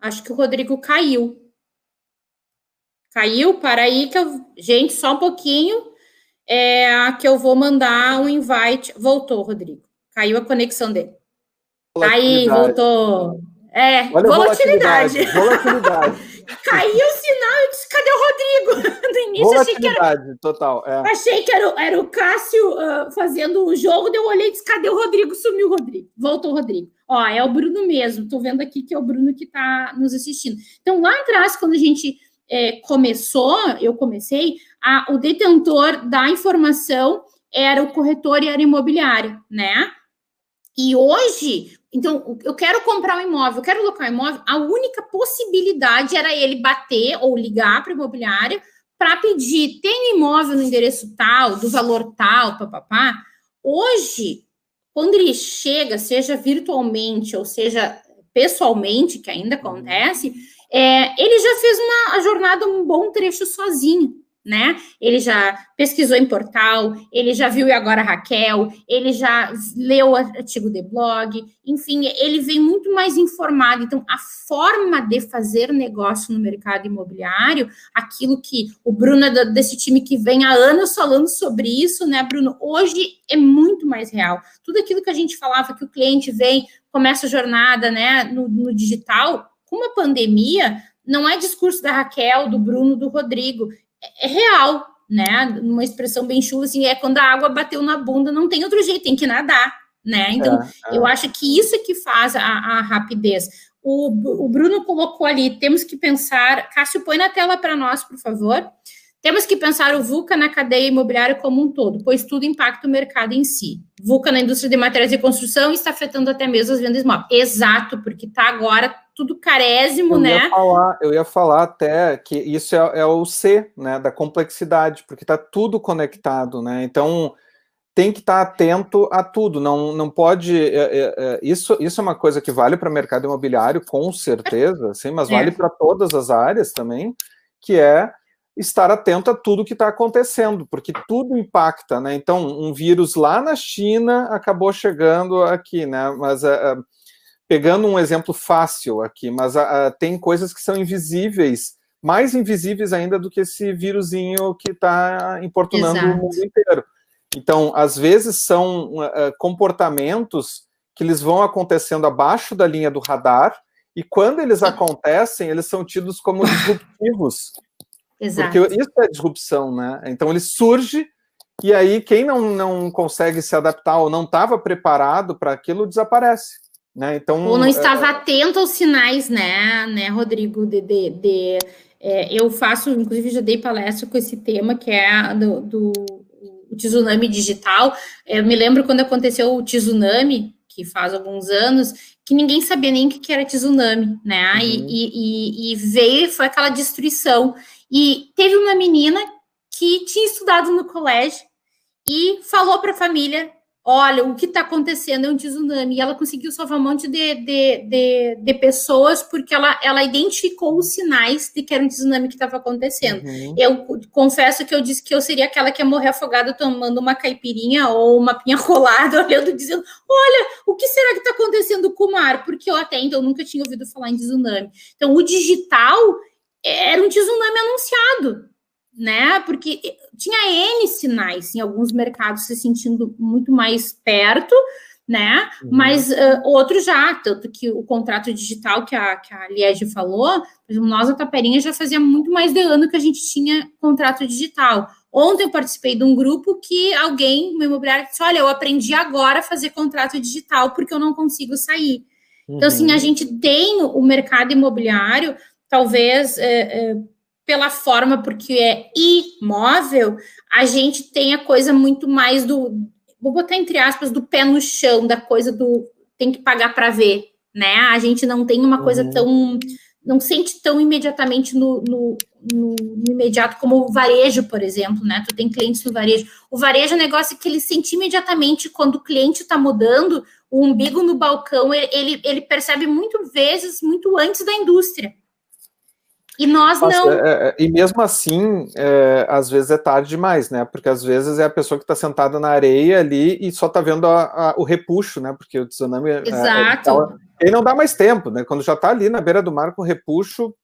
Acho que o Rodrigo caiu. Caiu, para aí que eu, gente, só um pouquinho, é, que eu vou mandar um invite. Voltou, Rodrigo. Caiu a conexão dele. Aí, voltou. É, Olha volatilidade. Volatilidade. Caiu o sinal e disse: cadê o Rodrigo? No início achei que era. total. É. Achei que era, era o Cássio uh, fazendo o jogo, daí eu olhei e disse: cadê o Rodrigo? Sumiu o Rodrigo. Voltou o Rodrigo. Ó, é o Bruno mesmo. Tô vendo aqui que é o Bruno que está nos assistindo. Então, lá atrás, quando a gente é, começou, eu comecei, a, o detentor da informação era o corretor e era imobiliária, né? E hoje, então, eu quero comprar um imóvel, eu quero locar um imóvel, a única possibilidade era ele bater ou ligar para a imobiliária para pedir, tem imóvel no endereço tal, do valor tal, papapá. Hoje, quando ele chega, seja virtualmente ou seja pessoalmente, que ainda acontece, é, ele já fez uma jornada um bom trecho sozinho né? Ele já pesquisou em portal, ele já viu e agora Raquel, ele já leu o artigo de blog, enfim, ele vem muito mais informado. Então, a forma de fazer negócio no mercado imobiliário, aquilo que o Bruno é desse time que vem há anos falando sobre isso, né, Bruno? Hoje é muito mais real. Tudo aquilo que a gente falava que o cliente vem, começa a jornada, né, no, no digital, com uma pandemia, não é discurso da Raquel, do Bruno, do Rodrigo é real, né? Uma expressão bem chula, assim, é quando a água bateu na bunda, não tem outro jeito, tem que nadar, né? Então, é, é. eu acho que isso é que faz a, a rapidez. O, o, Bruno colocou ali, temos que pensar. Cássio, põe na tela para nós, por favor. Temos que pensar o VUCA na cadeia imobiliária como um todo, pois tudo impacta o mercado em si. VUCA na indústria de materiais de construção está afetando até mesmo as vendas imóveis. Exato, porque está agora tudo carésimo, eu né? Ia falar, eu ia falar até que isso é, é o C, né, da complexidade, porque está tudo conectado, né? Então, tem que estar atento a tudo, não, não pode. É, é, é isso, isso é uma coisa que vale para o mercado imobiliário, com certeza, sim, mas vale é. para todas as áreas também, que é estar atento a tudo que está acontecendo, porque tudo impacta, né? Então, um vírus lá na China acabou chegando aqui, né? Mas uh, pegando um exemplo fácil aqui, mas uh, tem coisas que são invisíveis, mais invisíveis ainda do que esse vírusinho que está importunando Exato. o mundo inteiro. Então, às vezes são uh, comportamentos que eles vão acontecendo abaixo da linha do radar, e quando eles acontecem, eles são tidos como disruptivos. Exato. Porque isso é disrupção, né? Então ele surge e aí quem não, não consegue se adaptar ou não estava preparado para aquilo desaparece. Né? Então, ou não estava é... atento aos sinais, né, né Rodrigo? De, de, de é, eu faço, inclusive, já dei palestra com esse tema que é do, do tsunami digital. Eu me lembro quando aconteceu o tsunami, que faz alguns anos, que ninguém sabia nem o que era tsunami, né? Uhum. E, e, e, veio, foi aquela destruição. E teve uma menina que tinha estudado no colégio e falou para a família: olha, o que está acontecendo é um tsunami. E ela conseguiu salvar um monte de, de, de, de, pessoas porque ela, ela identificou os sinais de que era um tsunami que estava acontecendo. Uhum. Eu confesso que eu disse que eu seria aquela que ia morrer afogada tomando uma caipirinha ou uma pinha colada, olhando, dizendo: olha, o que será que está acontecendo com o mar? Porque eu até então nunca tinha ouvido falar em tsunami. Então, o digital era um tsunami anunciado, né? Porque tinha N sinais em alguns mercados se sentindo muito mais perto, né? Uhum. Mas uh, outros já, tanto que o contrato digital que a, que a Liege falou, nós, a Taperinha, já fazia muito mais de ano que a gente tinha contrato digital. Ontem eu participei de um grupo que alguém, uma imobiliária, disse: Olha, eu aprendi agora a fazer contrato digital porque eu não consigo sair. Uhum. Então, assim, a uhum. gente tem o mercado imobiliário talvez é, é, pela forma, porque é imóvel, a gente tem a coisa muito mais do, vou botar entre aspas, do pé no chão, da coisa do tem que pagar para ver, né? A gente não tem uma coisa uhum. tão, não sente tão imediatamente no, no, no, no, imediato como o varejo, por exemplo, né? Tu tem clientes no varejo. O varejo é um negócio que ele sente imediatamente quando o cliente está mudando, o umbigo no balcão, ele, ele percebe muito vezes, muito antes da indústria. E nós Mas, não. É, é, e mesmo assim, é, às vezes é tarde demais, né? Porque às vezes é a pessoa que está sentada na areia ali e só está vendo a, a, o repuxo, né? Porque o tsunami. É, é, Exato. É, não dá mais tempo, né? Quando já está ali na beira do mar com o repuxo,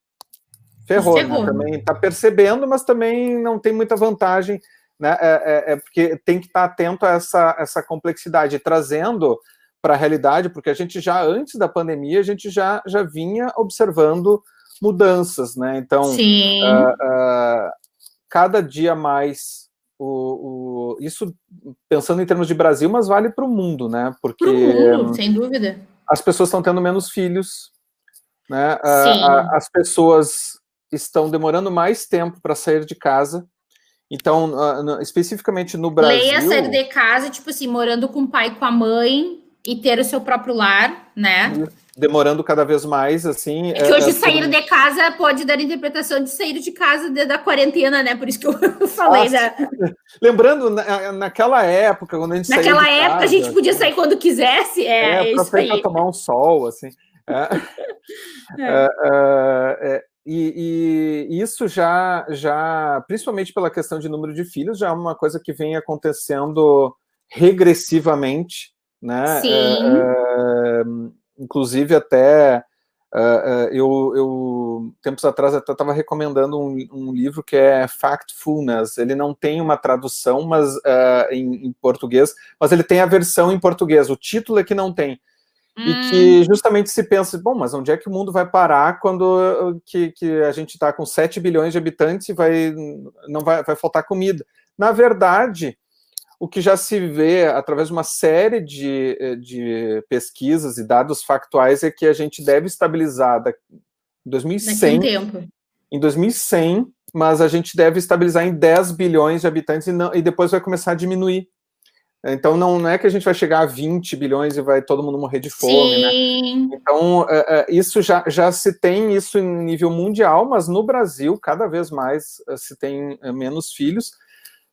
ferrou, né? ferrou. Né? Também está percebendo, mas também não tem muita vantagem, né? É, porque tem que estar tá atento a essa, essa complexidade, trazendo para a realidade, porque a gente já, antes da pandemia, a gente já, já vinha observando mudanças, né? Então, uh, uh, cada dia mais o, o, isso pensando em termos de Brasil, mas vale para o mundo, né? Porque mundo, sem dúvida. As pessoas estão tendo menos filhos, né? Uh, as pessoas estão demorando mais tempo para sair de casa. Então, especificamente no Brasil. Leia sair de casa, tipo assim, morando com o pai e com a mãe e ter o seu próprio lar, né? Isso demorando cada vez mais, assim. É que hoje é, sair assim... de casa pode dar interpretação de sair de casa de, da quarentena, né? Por isso que eu falei, né? Lembrando, na, naquela época, quando a gente Naquela época, casa, a gente podia sair quando quisesse, é, é pra sair para tomar um sol, assim. É. é. é, é e, e, isso já, já, principalmente pela questão de número de filhos, já é uma coisa que vem acontecendo regressivamente, né? Sim inclusive até uh, eu, eu, tempos atrás até estava recomendando um, um, livro que é Factfulness. Ele não tem uma tradução, mas uh, em, em, português, mas ele tem a versão em português. O título é que não tem. Hum. E que justamente se pensa, bom, mas onde é que o mundo vai parar quando que, que a gente está com 7 bilhões de habitantes e vai, não vai, vai faltar comida? Na verdade, o que já se vê através de uma série de, eh, de pesquisas e dados factuais é que a gente deve estabilizar em 2100, em 2100, mas a gente deve estabilizar em 10 bilhões de habitantes e, não, e depois vai começar a diminuir. Então não, não, é que a gente vai chegar a 20 bilhões e vai todo mundo morrer de fome, né? Sim. né? Então uh, uh, isso já, já se tem isso em nível mundial, mas no Brasil cada vez mais uh, se tem menos filhos.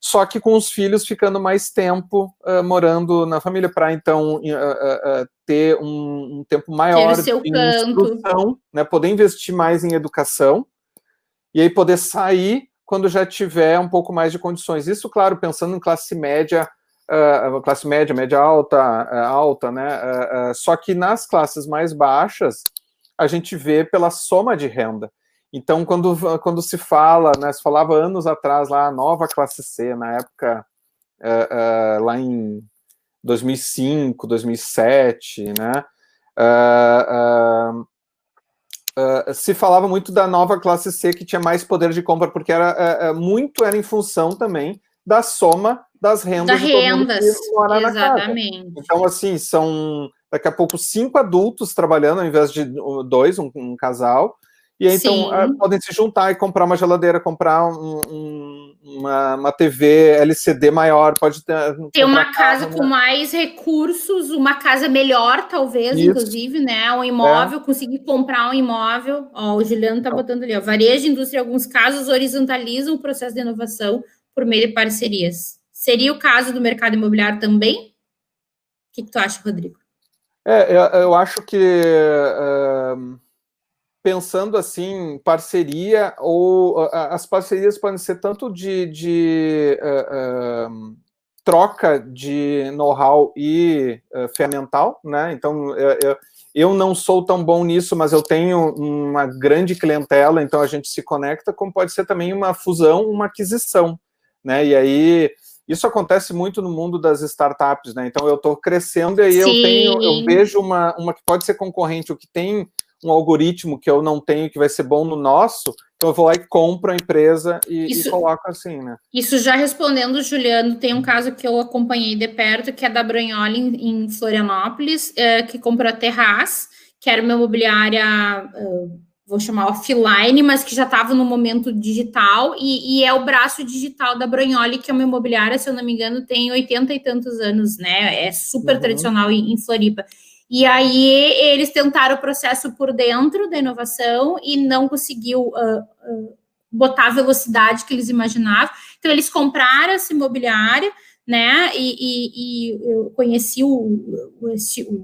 Só que com os filhos ficando mais tempo uh, morando na família, para então uh, uh, ter um, um, tempo maior de instrução, né, poder investir mais em educação e aí poder sair quando já tiver um pouco mais de condições. Isso, claro, pensando em classe média, classe média, média alta, alta, né? só que nas classes mais baixas a gente vê pela soma de renda. Então, quando, quando se fala, né, se falava anos atrás lá, a nova classe C, na época, uh, uh, lá em 2005, 2007, né, uh, se falava muito da nova classe C que tinha mais poder de compra, porque era muito era em função também da soma das rendas da de rendas, exatamente. Então, assim, são daqui a pouco cinco adultos trabalhando ao invés de dois, um, um casal, e aí, então, ah, podem se juntar e comprar uma geladeira, comprar um, um, uma, uma, TV LCD maior, pode ter. Ter uma casa com mais recursos, uma casa melhor, talvez, Isso. inclusive, né? Um imóvel, é. conseguir comprar um imóvel. Ó, o Juliano tá botando ali, ó. Varejo indústria, em alguns casos, horizontalizam o processo de inovação por meio de parcerias. Seria o caso do mercado imobiliário também? O que, que tu acha, Rodrigo? É, eu, eu acho que. Uh pensando assim, parceria, ou uh, as parcerias podem ser tanto de, de uh, uh, troca de know-how e ferramental, né? Então, eu, eu não sou tão bom nisso, mas eu tenho uma grande clientela, então a gente se conecta, como pode ser também uma fusão, uma aquisição, né? E aí isso acontece muito no mundo das startups, né? Então eu estou crescendo e aí Sim. eu tenho, eu vejo uma, uma que pode ser concorrente, o que tem um algoritmo que eu não tenho que vai ser bom no nosso, então eu vou lá e compro a empresa e, isso, e coloco assim, né? Isso já respondendo, Juliano, tem um caso que eu acompanhei de perto, que é da Branholi em, em Florianópolis, é, que comprou a Terraz, que era uma imobiliária, uh, vou chamar offline, mas que já estava no momento digital, e, e, é o braço digital da Branholi, que é uma imobiliária, se eu não me engano, tem 80 e tantos anos, né? É super uhum. tradicional em, em Floripa. E aí eles tentaram o processo por dentro da inovação e não conseguiu uh, uh, botar a velocidade que eles imaginavam. Então eles compraram essa imobiliária, né? E, e, e eu conheci o, o, o,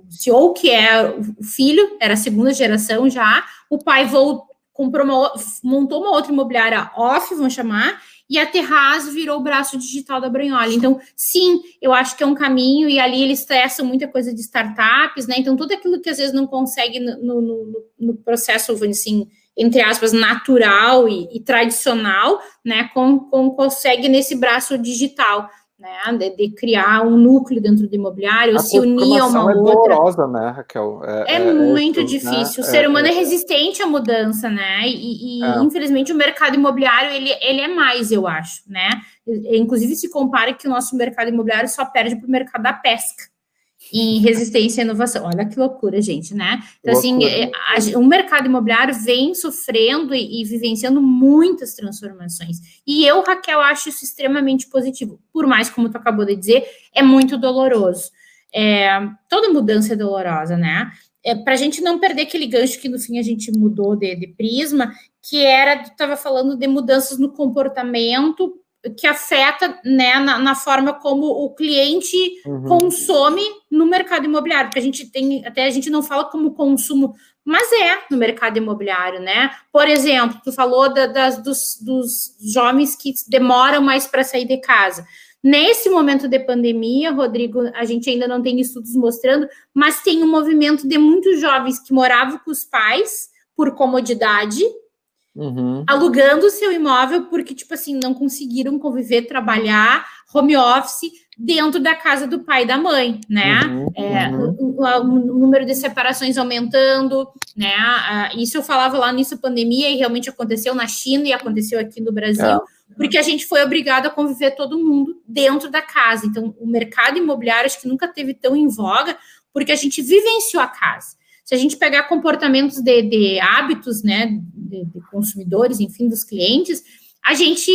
CEO, que é o filho, era a segunda geração já. O pai voltou, comprou uma, montou uma outra imobiliária off, vamos chamar, e a Terraz virou o braço digital da Branhola. Então, sim, eu acho que é um caminho, e ali eles estressam muita coisa de startups, né? Então, tudo aquilo que às vezes não consegue no, no, no processo, assim, entre aspas, natural e, e tradicional, né? Com, com, consegue nesse braço digital né, de, de, criar um núcleo dentro do imobiliário, a se unir a uma é outra. dolorosa, né, Raquel? É, é, é muito é difícil. Né? O ser humano é, é, resistente à mudança, né? E, e é. infelizmente o mercado imobiliário ele, ele é mais, eu acho, né? Inclusive se compara que o nosso mercado imobiliário só perde para o mercado da pesca em resistência à inovação. Olha que loucura, gente, né? Então, assim, é, o mercado imobiliário vem sofrendo e, e, vivenciando muitas transformações. E eu, Raquel, acho isso extremamente positivo. Por mais, como tu acabou de dizer, é muito doloroso. É, toda mudança é dolorosa, né? É, Para a gente não perder aquele gancho que no fim a gente mudou de, de prisma, que era, estava falando de mudanças no comportamento que afeta né, na, na, forma como o cliente uhum. consome no mercado imobiliário, porque a gente tem, até a gente não fala como consumo, mas é no mercado imobiliário, né? Por exemplo, tu falou da, das, dos, dos jovens que demoram mais para sair de casa. Nesse momento de pandemia, Rodrigo, a gente ainda não tem estudos mostrando, mas tem um movimento de muitos jovens que moravam com os pais por comodidade, Uhum. alugando o seu imóvel porque, tipo assim, não conseguiram conviver, trabalhar, home office dentro da casa do pai e da mãe, né? Uhum, é, uhum. O, o, o, número de separações aumentando, né? isso eu falava lá nisso pandemia e realmente aconteceu na China e aconteceu aqui no Brasil. É. Porque a gente foi obrigado a conviver todo mundo dentro da casa. Então, o mercado imobiliário acho que nunca teve tão em voga, porque a gente vivenciou a casa. Se a gente pegar comportamentos de, de hábitos, né, de, de, consumidores, enfim, dos clientes, a gente,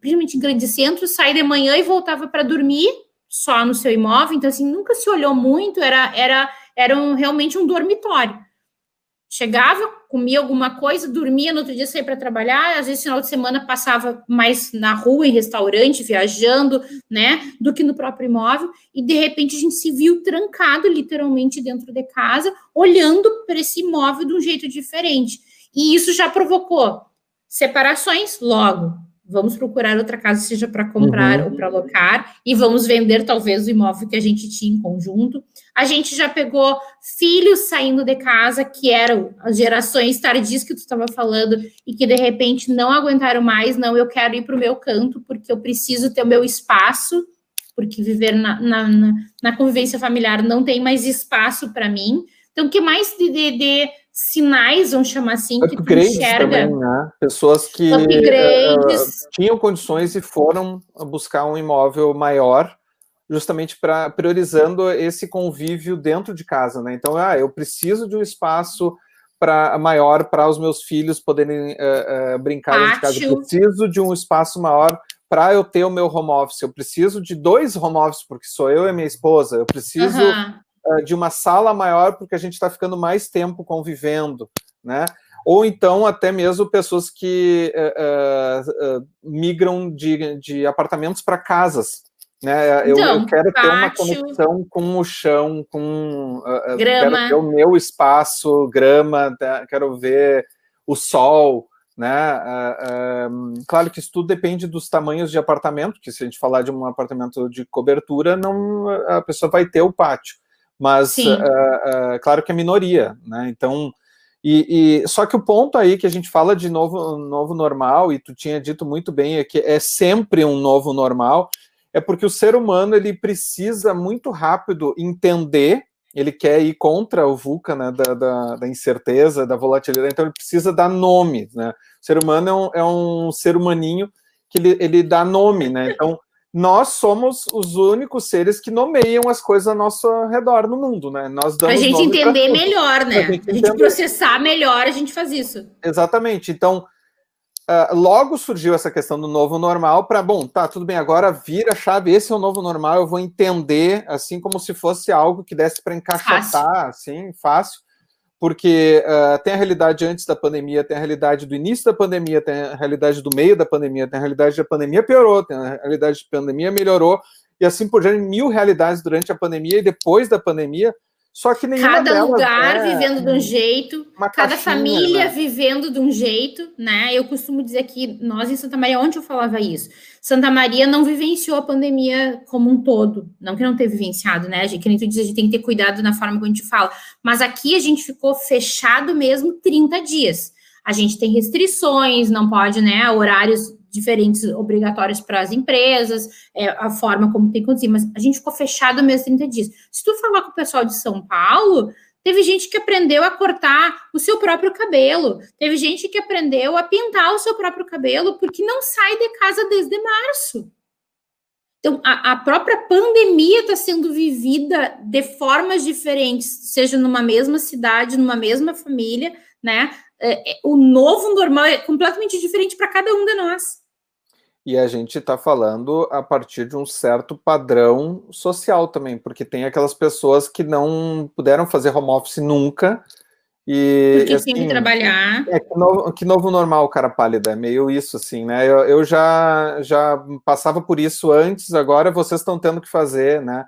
principalmente em grandes centros, saía de manhã e voltava para dormir só no seu imóvel, então assim, nunca se olhou muito, era, era, era um, realmente um dormitório. chegava, comia alguma coisa, dormia, no outro dia saía para trabalhar, às vezes final de semana passava mais na rua, em restaurante, viajando, né, do que no próprio imóvel, e de repente a gente se viu trancado literalmente dentro de casa, olhando para esse imóvel de um jeito diferente. E isso já provocou separações logo, vamos procurar outra casa, seja para comprar uhum. ou para alocar, e vamos vender talvez o imóvel que a gente tinha em conjunto. A gente já pegou filhos saindo de casa, que eram as gerações tardias que tu estava falando, e que de repente não aguentaram mais, não, eu quero ir para o meu canto, porque eu preciso ter o meu espaço, porque viver na, na, na, na convivência familiar não tem mais espaço para mim. Então, o que mais de, de, de sinais, vamos chamar assim, que tu enxerga. Também, né? Pessoas que uh, tinham condições e foram buscar um imóvel maior, justamente para priorizando esse convívio dentro de casa, né? Então, ah, eu preciso de um espaço para maior para os meus filhos poderem uh, uh, brincar dentro de casa. Eu preciso de um espaço maior para eu ter o meu home office. Eu preciso de dois home office porque sou eu e minha esposa. Eu preciso uhum uh, de uma sala maior porque a gente está ficando mais tempo convivendo, né? Ou então até mesmo pessoas que uh, uh, migram de, de apartamentos para casas, né? Eu, então, eu quero pátio, ter uma conexão com o chão, com grama. quero ter o meu espaço, grama, tá? quero ver o sol, né? Uh, uh, claro que isso tudo depende dos tamanhos de apartamento, que se a gente falar de um apartamento de cobertura, não a pessoa vai ter o pátio mas uh, uh, claro que é minoria, né? Então, e, e, só que o ponto aí que a gente fala de novo, novo normal, e tu tinha dito muito bem, é que é sempre um novo normal, é porque o ser humano ele precisa muito rápido entender, ele quer ir contra o VUCA, né, da, da, da incerteza, da volatilidade, então ele precisa dar nome, né? O ser humano é um, é um ser humaninho que ele, ele dá nome, né? Então nós somos os únicos seres que nomeiam as coisas ao nosso redor no mundo, né? Nós damos a gente entender melhor, né? A gente, a gente processar melhor, a gente faz isso. Exatamente. Então, uh, logo surgiu essa questão do novo normal para, bom, tá, tudo bem, agora vira a chave, esse é o novo normal, eu vou entender, assim como se fosse algo que desse para encaixotar, fácil. assim, fácil porque uh, tem a realidade antes da pandemia, tem a realidade do início da pandemia, tem a realidade do meio da pandemia, tem a realidade da pandemia piorou, tem a realidade da pandemia melhorou, e assim por diante, mil realidades durante a pandemia e depois da pandemia, só que nenhuma Cada delas, lugar é, vivendo de um jeito, cada família né? vivendo de um jeito, né? Eu costumo dizer que nós em Santa Maria, onde eu falava isso? Santa Maria não vivenciou a pandemia como um todo, não que não ter vivenciado, né? A gente, que nem tu diz, a gente tem que ter cuidado na forma como a gente fala, mas aqui a gente ficou fechado mesmo 30 dias. A gente tem restrições, não pode, né? Horários diferentes obrigatórios para as empresas, é, a forma como tem que conduzir, mas a gente ficou fechado mesmo 30 dias. Se tu falar com o pessoal de São Paulo, teve gente que aprendeu a cortar o seu próprio cabelo, teve gente que aprendeu a pintar o seu próprio cabelo porque não sai de casa desde março. Então, a, a própria pandemia está sendo vivida de formas diferentes, seja numa mesma cidade, numa mesma família, né? É, é, o novo normal é completamente diferente para cada um de nós. E a gente está falando a partir de um certo padrão social também, porque tem aquelas pessoas que não puderam fazer home office nunca. E, porque assim, tem que trabalhar. É, que, novo, que novo normal, cara pálida, é meio isso, assim, né? Eu, eu já, já passava por isso antes, agora vocês estão tendo que fazer, né?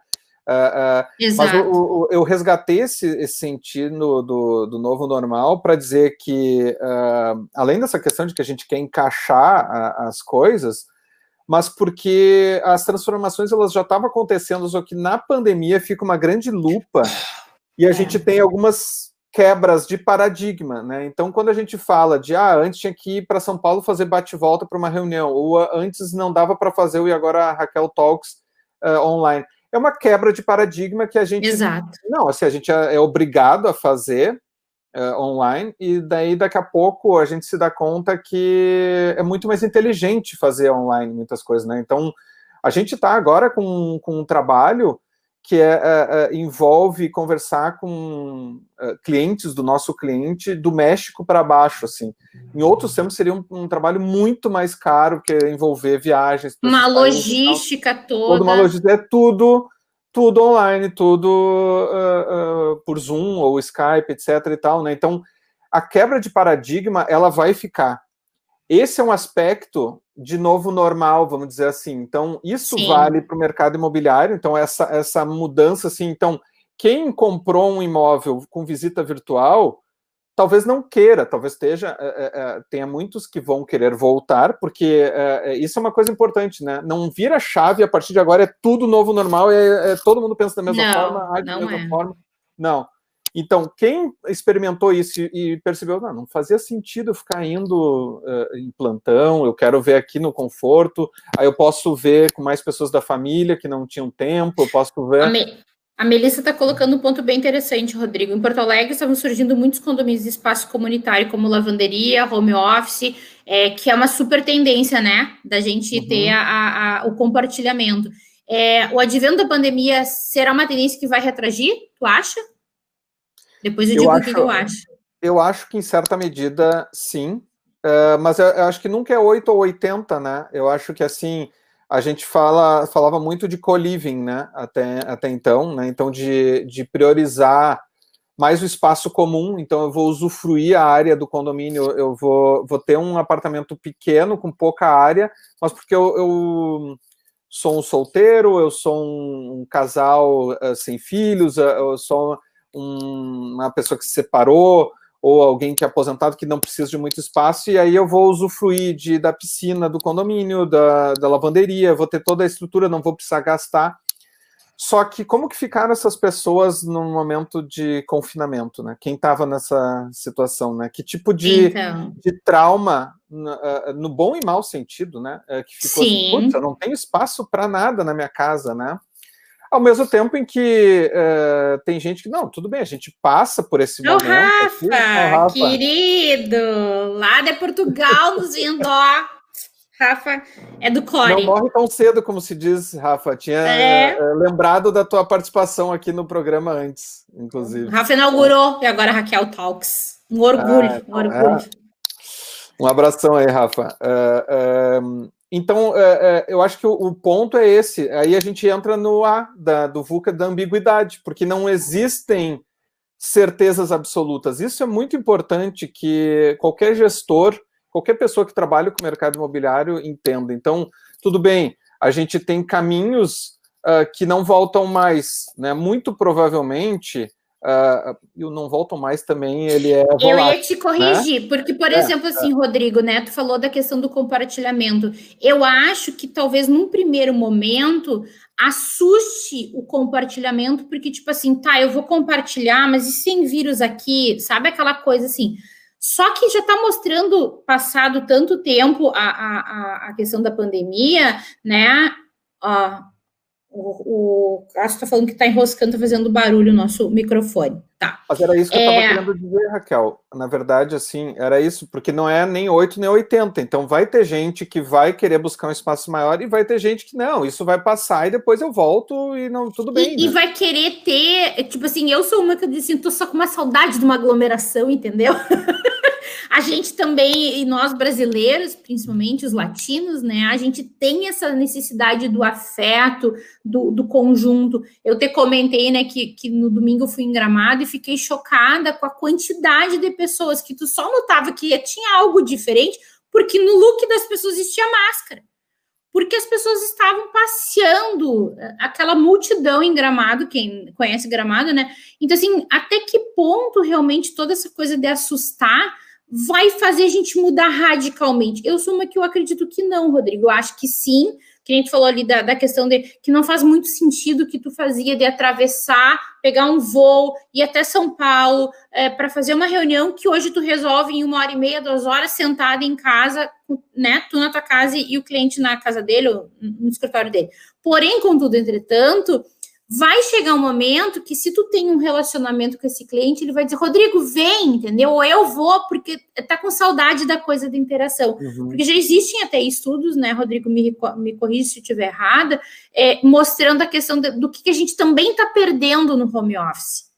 Uh, uh, mas o, o, eu resgatei esse, esse sentido do, do novo normal para dizer que, uh, além dessa questão de que a gente quer encaixar a, as coisas, mas porque as transformações elas já estavam acontecendo, só que na pandemia fica uma grande lupa e a é. gente tem algumas quebras de paradigma, né? Então, quando a gente fala de ah, antes tinha que ir para São Paulo fazer bate-volta para uma reunião, ou antes não dava para fazer o e agora a Raquel Talks online é uma quebra de paradigma que a gente. Exato. Não, assim, a gente é, é obrigado a fazer uh, online, e daí daqui a pouco a gente se dá conta que é muito mais inteligente fazer online muitas coisas, né? Então, a gente está agora com, com um trabalho que é, é, é, envolve conversar com é, clientes do nosso cliente do México para baixo, assim. Em outros tempos seria um, um, trabalho muito mais caro, que envolver viagens. Uma logística toda. Toda uma logística, é tudo, tudo online, tudo uh, uh, por Zoom ou Skype, etc. e tal, né? Então, a quebra de paradigma ela vai ficar. Esse é um aspecto de novo normal, vamos dizer assim. Então, isso Sim. vale para o mercado imobiliário. Então, essa, essa mudança, assim, então, quem comprou um imóvel com visita virtual, talvez não queira, talvez esteja, é, é, tenha muitos que vão querer voltar, porque é, isso é uma coisa importante, né? Não vira chave a partir de agora, é tudo novo normal, é, todo mundo pensa da mesma não, forma, da mesma forma. Não. Então, quem experimentou isso e percebeu, não, não fazia sentido ficar indo uh, em plantão, eu quero ver aqui no conforto, aí eu posso ver com mais pessoas da família que não tinham tempo, eu posso ver. A, Me... A Melissa está colocando um ponto bem interessante, Rodrigo. Em Porto Alegre estavam surgindo muitos condomínios de espaço comunitário, como lavanderia, home office, é, que é uma super tendência, né, da gente uhum. ter a, a, o compartilhamento. É, o advento da pandemia será uma tendência que vai retragir, tu acha? Depois eu, eu digo acho, o que eu acho. Eu acho que em certa medida, sim. Uh, mas eu, eu, acho que nunca é 8 ou 80, né? Eu acho que assim, a gente fala, falava muito de co-living, né? Até, até então, né? Então, de, de priorizar mais o espaço comum, então eu vou usufruir a área do condomínio, eu vou, vou ter um apartamento pequeno, com pouca área, mas porque eu, eu sou um solteiro, eu sou um, um casal uh, sem filhos, uh, eu sou um, uma pessoa que se separou, ou alguém que é aposentado que não precisa de muito espaço, e aí eu vou usufruir de, da piscina do condomínio, da, da lavanderia, vou ter toda a estrutura, não vou precisar gastar. Só que como que ficaram essas pessoas no momento de confinamento, né? Quem estava nessa situação, né? Que tipo de, então. de trauma, no, no, bom e mau sentido, né? É, que ficou assim, Sim. assim, eu não tenho espaço para nada na minha casa, né? Ao mesmo tempo em que uh, tem gente que, não, tudo bem, a gente passa por esse momento. Rafa, aqui, Rafa, querido, lá de Portugal nos vendo, ó. Rafa, é do Core. Não morre tão cedo, como se diz, Rafa. Tinha é. uh, lembrado da tua participação aqui no programa antes, inclusive. Rafa inaugurou, e agora Raquel Talks. Um orgulho, ah, um orgulho. É. Um abração aí, Rafa. Uh, então, é, é, eu acho que o, o, ponto é esse. Aí a gente entra no A da, do VUCA da ambiguidade, porque não existem certezas absolutas. Isso é muito importante que qualquer gestor, qualquer pessoa que trabalha com o mercado imobiliário entenda. Então, tudo bem, a gente tem caminhos uh, que não voltam mais. Né? Muito provavelmente uh, e o Não Voltam Mais também, ele é volátil, Eu ia te corrigir, né? porque, por é, exemplo, assim, é. Rodrigo, né, tu falou da questão do compartilhamento. Eu acho que talvez num primeiro momento assuste o compartilhamento, porque, tipo assim, tá, eu vou compartilhar, mas e sem vírus aqui? Sabe aquela coisa assim... Só que já está mostrando, passado tanto tempo a, a, a questão da pandemia, né? Ó, o, Cássio está falando que está enroscando, está fazendo barulho o nosso microfone. Tá. Mas era isso que é... eu estava querendo dizer, Raquel. Na verdade, assim, era isso, porque não é nem 8 nem 80. Então vai ter gente que vai querer buscar um espaço maior e vai ter gente que não, isso vai passar e depois eu volto e não, tudo bem. E, né? e vai querer ter, tipo assim, eu sou uma que eu disse, assim, tô só com uma saudade de uma aglomeração, entendeu? A gente também, e nós brasileiros, principalmente os latinos, né? A gente tem essa necessidade do afeto, do, do conjunto. Eu te comentei, né, que, que no domingo eu fui em Gramado e fiquei chocada com a quantidade de pessoas que tu só notava que tinha algo diferente, porque no look das pessoas existia máscara porque as pessoas estavam passeando, aquela multidão em Gramado, quem conhece Gramado, né? Então, assim, até que ponto realmente toda essa coisa de assustar vai fazer a gente mudar radicalmente? Eu sou uma que eu acredito que não, Rodrigo. Eu acho que sim, que a gente falou ali da, da questão de que não faz muito sentido que tu fazia de atravessar, pegar um voo, ir até São Paulo é, para fazer uma reunião que hoje tu resolve em uma hora e meia, duas horas, sentada em casa, né? Tu na tua casa e o cliente na casa dele, ou no escritório dele. Porém, contudo, entretanto, vai chegar um momento que se tu tem um relacionamento com esse cliente, ele vai dizer, Rodrigo, vem, entendeu? Ou eu vou, porque tá com saudade da coisa da interação. Uhum. Porque já existem até estudos, né, Rodrigo, me, me corrige se eu estiver errada, é, mostrando a questão de, do que, que a gente também está perdendo no home office.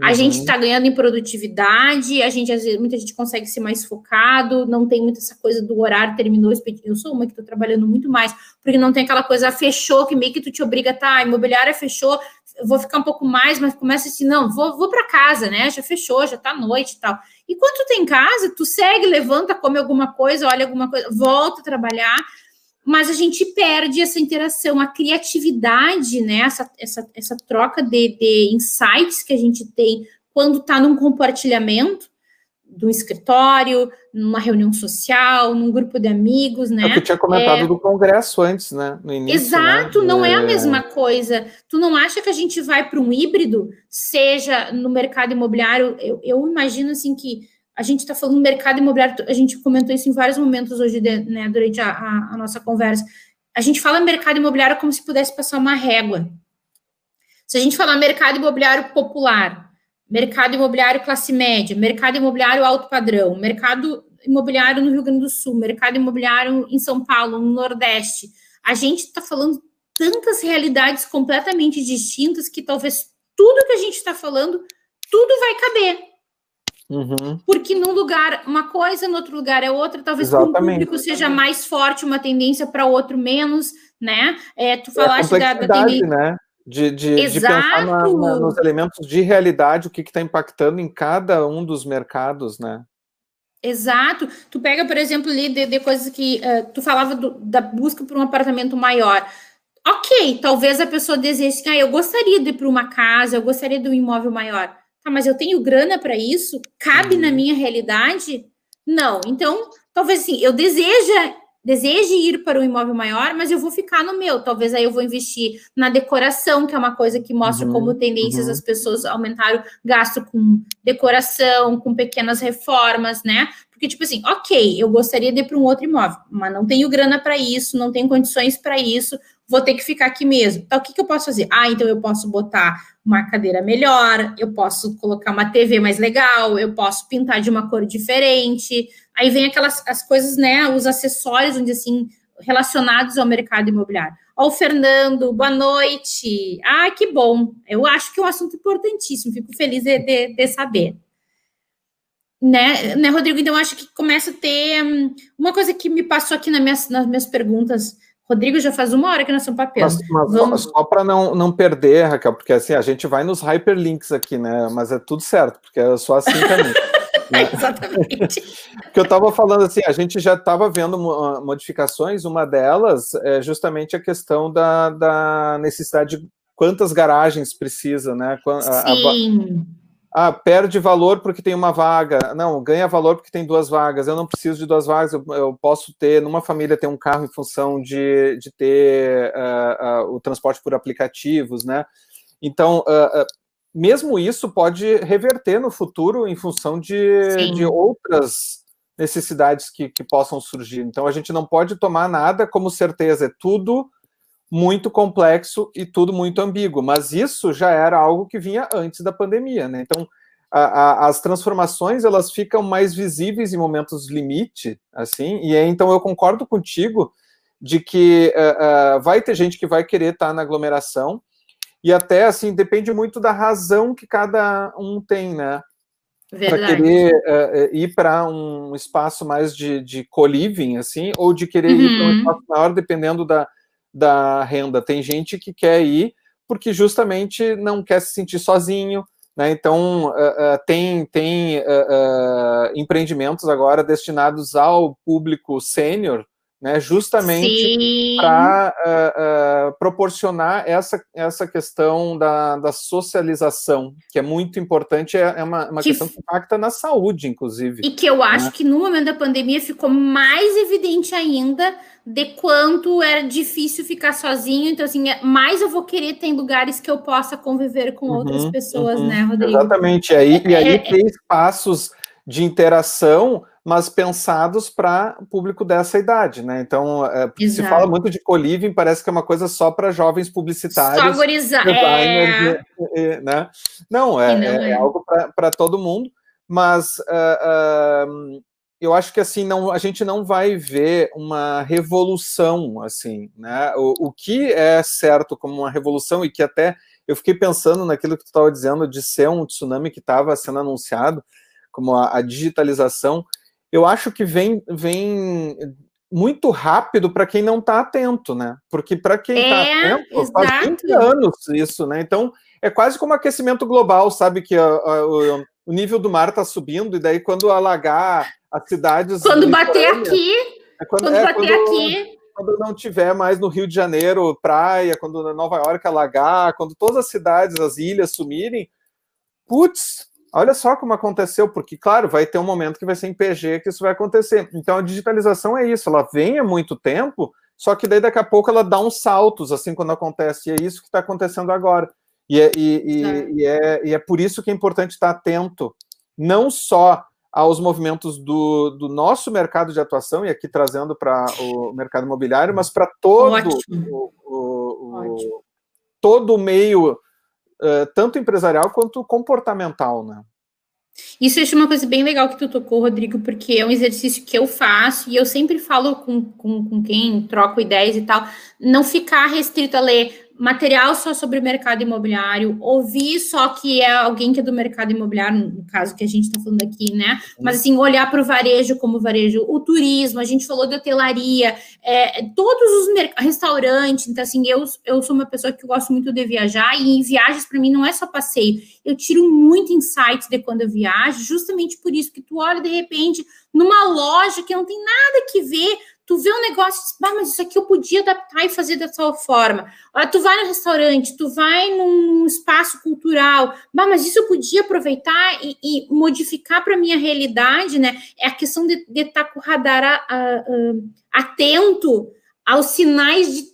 Uhum. A gente está ganhando em produtividade, a gente, às vezes, muita gente consegue ser mais focado, não tem muita essa coisa do horário, terminou, eu sou uma que estou trabalhando muito mais, porque não tem aquela coisa, fechou, que meio que tu te obriga, tá, imobiliária fechou, vou ficar um pouco mais, mas começa assim, não, vou, vou para casa, né? Já fechou, já tá noite e tal. E quando tu tem casa, tu segue, levanta, come alguma coisa, olha alguma coisa, volta a trabalhar, mas a gente perde essa interação, a criatividade, né? Essa, essa, essa troca de, de insights que a gente tem quando tá num compartilhamento do escritório, numa reunião social, num grupo de amigos, né? É o que tinha comentado é... do congresso antes, né? No início, Exato, né? não é... é... a mesma coisa. Tu não acha que a gente vai para um híbrido, seja no mercado imobiliário? Eu, eu imagino assim que a gente está falando do mercado imobiliário, a gente comentou isso em vários momentos hoje, né, durante a, a, a nossa conversa. A gente fala mercado imobiliário como se pudesse passar uma régua. Se a gente falar mercado imobiliário popular, mercado imobiliário classe média, mercado imobiliário alto padrão, mercado imobiliário no Rio Grande do Sul, mercado imobiliário em São Paulo, no Nordeste. A gente está falando tantas realidades completamente distintas que talvez tudo que a gente está falando, tudo vai caber. Uhum. Porque num lugar uma coisa, no outro lugar é outra, talvez para um público seja mais forte uma tendência, para outro menos, né? É, tu é falaste é da, da tendência. Né? de, de, de pensar na, na, nos elementos de realidade, o que está impactando em cada um dos mercados, né? Exato. Tu pega, por exemplo, ali de, de coisas que uh, tu falava do, da busca por um apartamento maior. Ok, talvez a pessoa deseje, ah, eu gostaria de ir para uma casa, eu gostaria de um imóvel maior. Tá, mas eu tenho grana para isso? Cabe uhum. na minha realidade? Não. Então, talvez assim, eu deseja deseje ir para um imóvel maior, mas eu vou ficar no meu. Talvez aí eu vou investir na decoração, que é uma coisa que mostra uhum, como tendências uhum. as pessoas aumentaram gasto com decoração, com pequenas reformas, né? Porque, tipo assim, ok, eu gostaria de ir para um outro imóvel, mas não tenho grana para isso, não tenho condições para isso, vou ter que ficar aqui mesmo. Então, o que, que eu posso fazer? Ah, então eu posso botar uma cadeira melhor, eu posso colocar uma TV mais legal, eu posso pintar de uma cor diferente. Aí vem aquelas as coisas, né, os acessórios, onde assim, relacionados ao mercado imobiliário. Ó, o Fernando, boa noite. Ah, que bom. Eu acho que é um assunto importantíssimo, fico feliz de, de, de saber. Né, né, Rodrigo? Então, acho que começa a ter um, uma coisa que me passou aqui nas minhas, nas minhas perguntas Rodrigo, já faz uma hora que nós estamos papel. Mas, mas Vamos... Só, só para não, não perder, Raquel, porque assim, a gente vai nos hyperlinks aqui, né? Mas é tudo certo, porque é só assim também. né? Exatamente. Porque eu estava falando assim, a gente já estava vendo modificações, uma delas é justamente a questão da, da necessidade de quantas garagens precisa, né? Sim. A, a, ah, perde valor porque tem uma vaga. Não, ganha valor porque tem duas vagas. Eu não preciso de duas vagas, eu, eu posso ter, numa família, ter um carro em função de, de ter uh, uh, o transporte por aplicativos, né? Então, uh, mesmo isso pode reverter no futuro em função de, de outras necessidades que, que possam surgir. Então, a gente não pode tomar nada como certeza, é tudo muito complexo e tudo muito ambíguo, mas isso já era algo que vinha antes da pandemia, né? Então, a, a, as transformações elas ficam mais visíveis em momentos limite, assim, e aí, então eu concordo contigo de que uh, uh, vai ter gente que vai querer estar na aglomeração, e até, assim, depende muito da razão que cada um tem, né? Para querer uh, ir para um espaço mais de, de co-living, assim, ou de querer uhum. ir para um espaço maior, dependendo da, da renda. Tem gente que quer ir porque justamente não quer se sentir sozinho, né? Então uh, uh, tem, tem uh, empreendimentos agora destinados ao público sênior, né, justamente para uh, uh, proporcionar essa, essa questão da, da socialização, que é muito importante, é, é uma, uma que questão que impacta na saúde, inclusive. E que eu acho né? que no momento da pandemia ficou mais evidente ainda de quanto era difícil ficar sozinho. Então, assim, é, mais eu vou querer ter lugares que eu possa conviver com uhum, outras pessoas, uhum, né, Rodrigo? Exatamente. E aí, e aí é, é ter espaços de interação mas pensados para público dessa idade, né? Então, é, se fala muito de co-living, parece que é uma coisa só para jovens publicitários. Só é... né? Não, é, não é, é algo para todo mundo, mas uh, uh, eu acho que assim não, a gente não vai ver uma revolução assim, né? O, o que é certo como uma revolução e que até eu fiquei pensando naquilo que tu estava dizendo de ser um tsunami que estava sendo anunciado como a, a digitalização eu acho que vem, vem muito rápido para quem não está atento, né? Porque para quem está é, atento, exato. faz 20 anos isso, né? Então, é quase como aquecimento global, sabe? Que a, a, o, o, nível do mar está subindo, e daí quando alagar as cidades. Quando bater aqui. É quando, quando é, bater quando, aqui. Quando não tiver mais no Rio de Janeiro praia, quando Nova York alagar, quando todas as cidades, as ilhas sumirem, putz, olha só como aconteceu, porque, claro, vai ter um momento que vai ser em PG que isso vai acontecer. Então, a digitalização é isso, ela vem há muito tempo, só que daí daqui a pouco ela dá uns saltos, assim, quando acontece, e é isso que está acontecendo agora. E é, e, é. e, é, e é por isso que é importante estar atento, não só aos movimentos do, do nosso mercado de atuação, e aqui trazendo para o mercado imobiliário, mas para todo o, o, o, todo o meio uh, tanto empresarial quanto comportamental, né? Isso é uma coisa bem legal que tu tocou, Rodrigo, porque é um exercício que eu faço e eu sempre falo com, com, com quem troco ideias e tal, não ficar restrito a ler material só sobre o mercado imobiliário, ouvir só que é alguém que é do mercado imobiliário, no caso que a gente está falando aqui, né? Mas assim, olhar para o varejo como varejo, o turismo, a gente falou de hotelaria, é, todos os restaurantes, então assim, eu, eu sou uma pessoa que gosto muito de viajar, e em viagens, para mim, não é só passeio, eu tiro muito insights de quando eu viajo, justamente por isso que tu olha de repente numa loja que não tem nada que ver tu vê um negócio, ah, mas isso aqui eu podia adaptar e fazer dessa forma. Olha, tu vai no restaurante, tu vai num espaço cultural, ah, mas isso eu podia aproveitar e, e modificar para minha realidade, né? É a questão de estar tá com o radar a, a, atento aos sinais de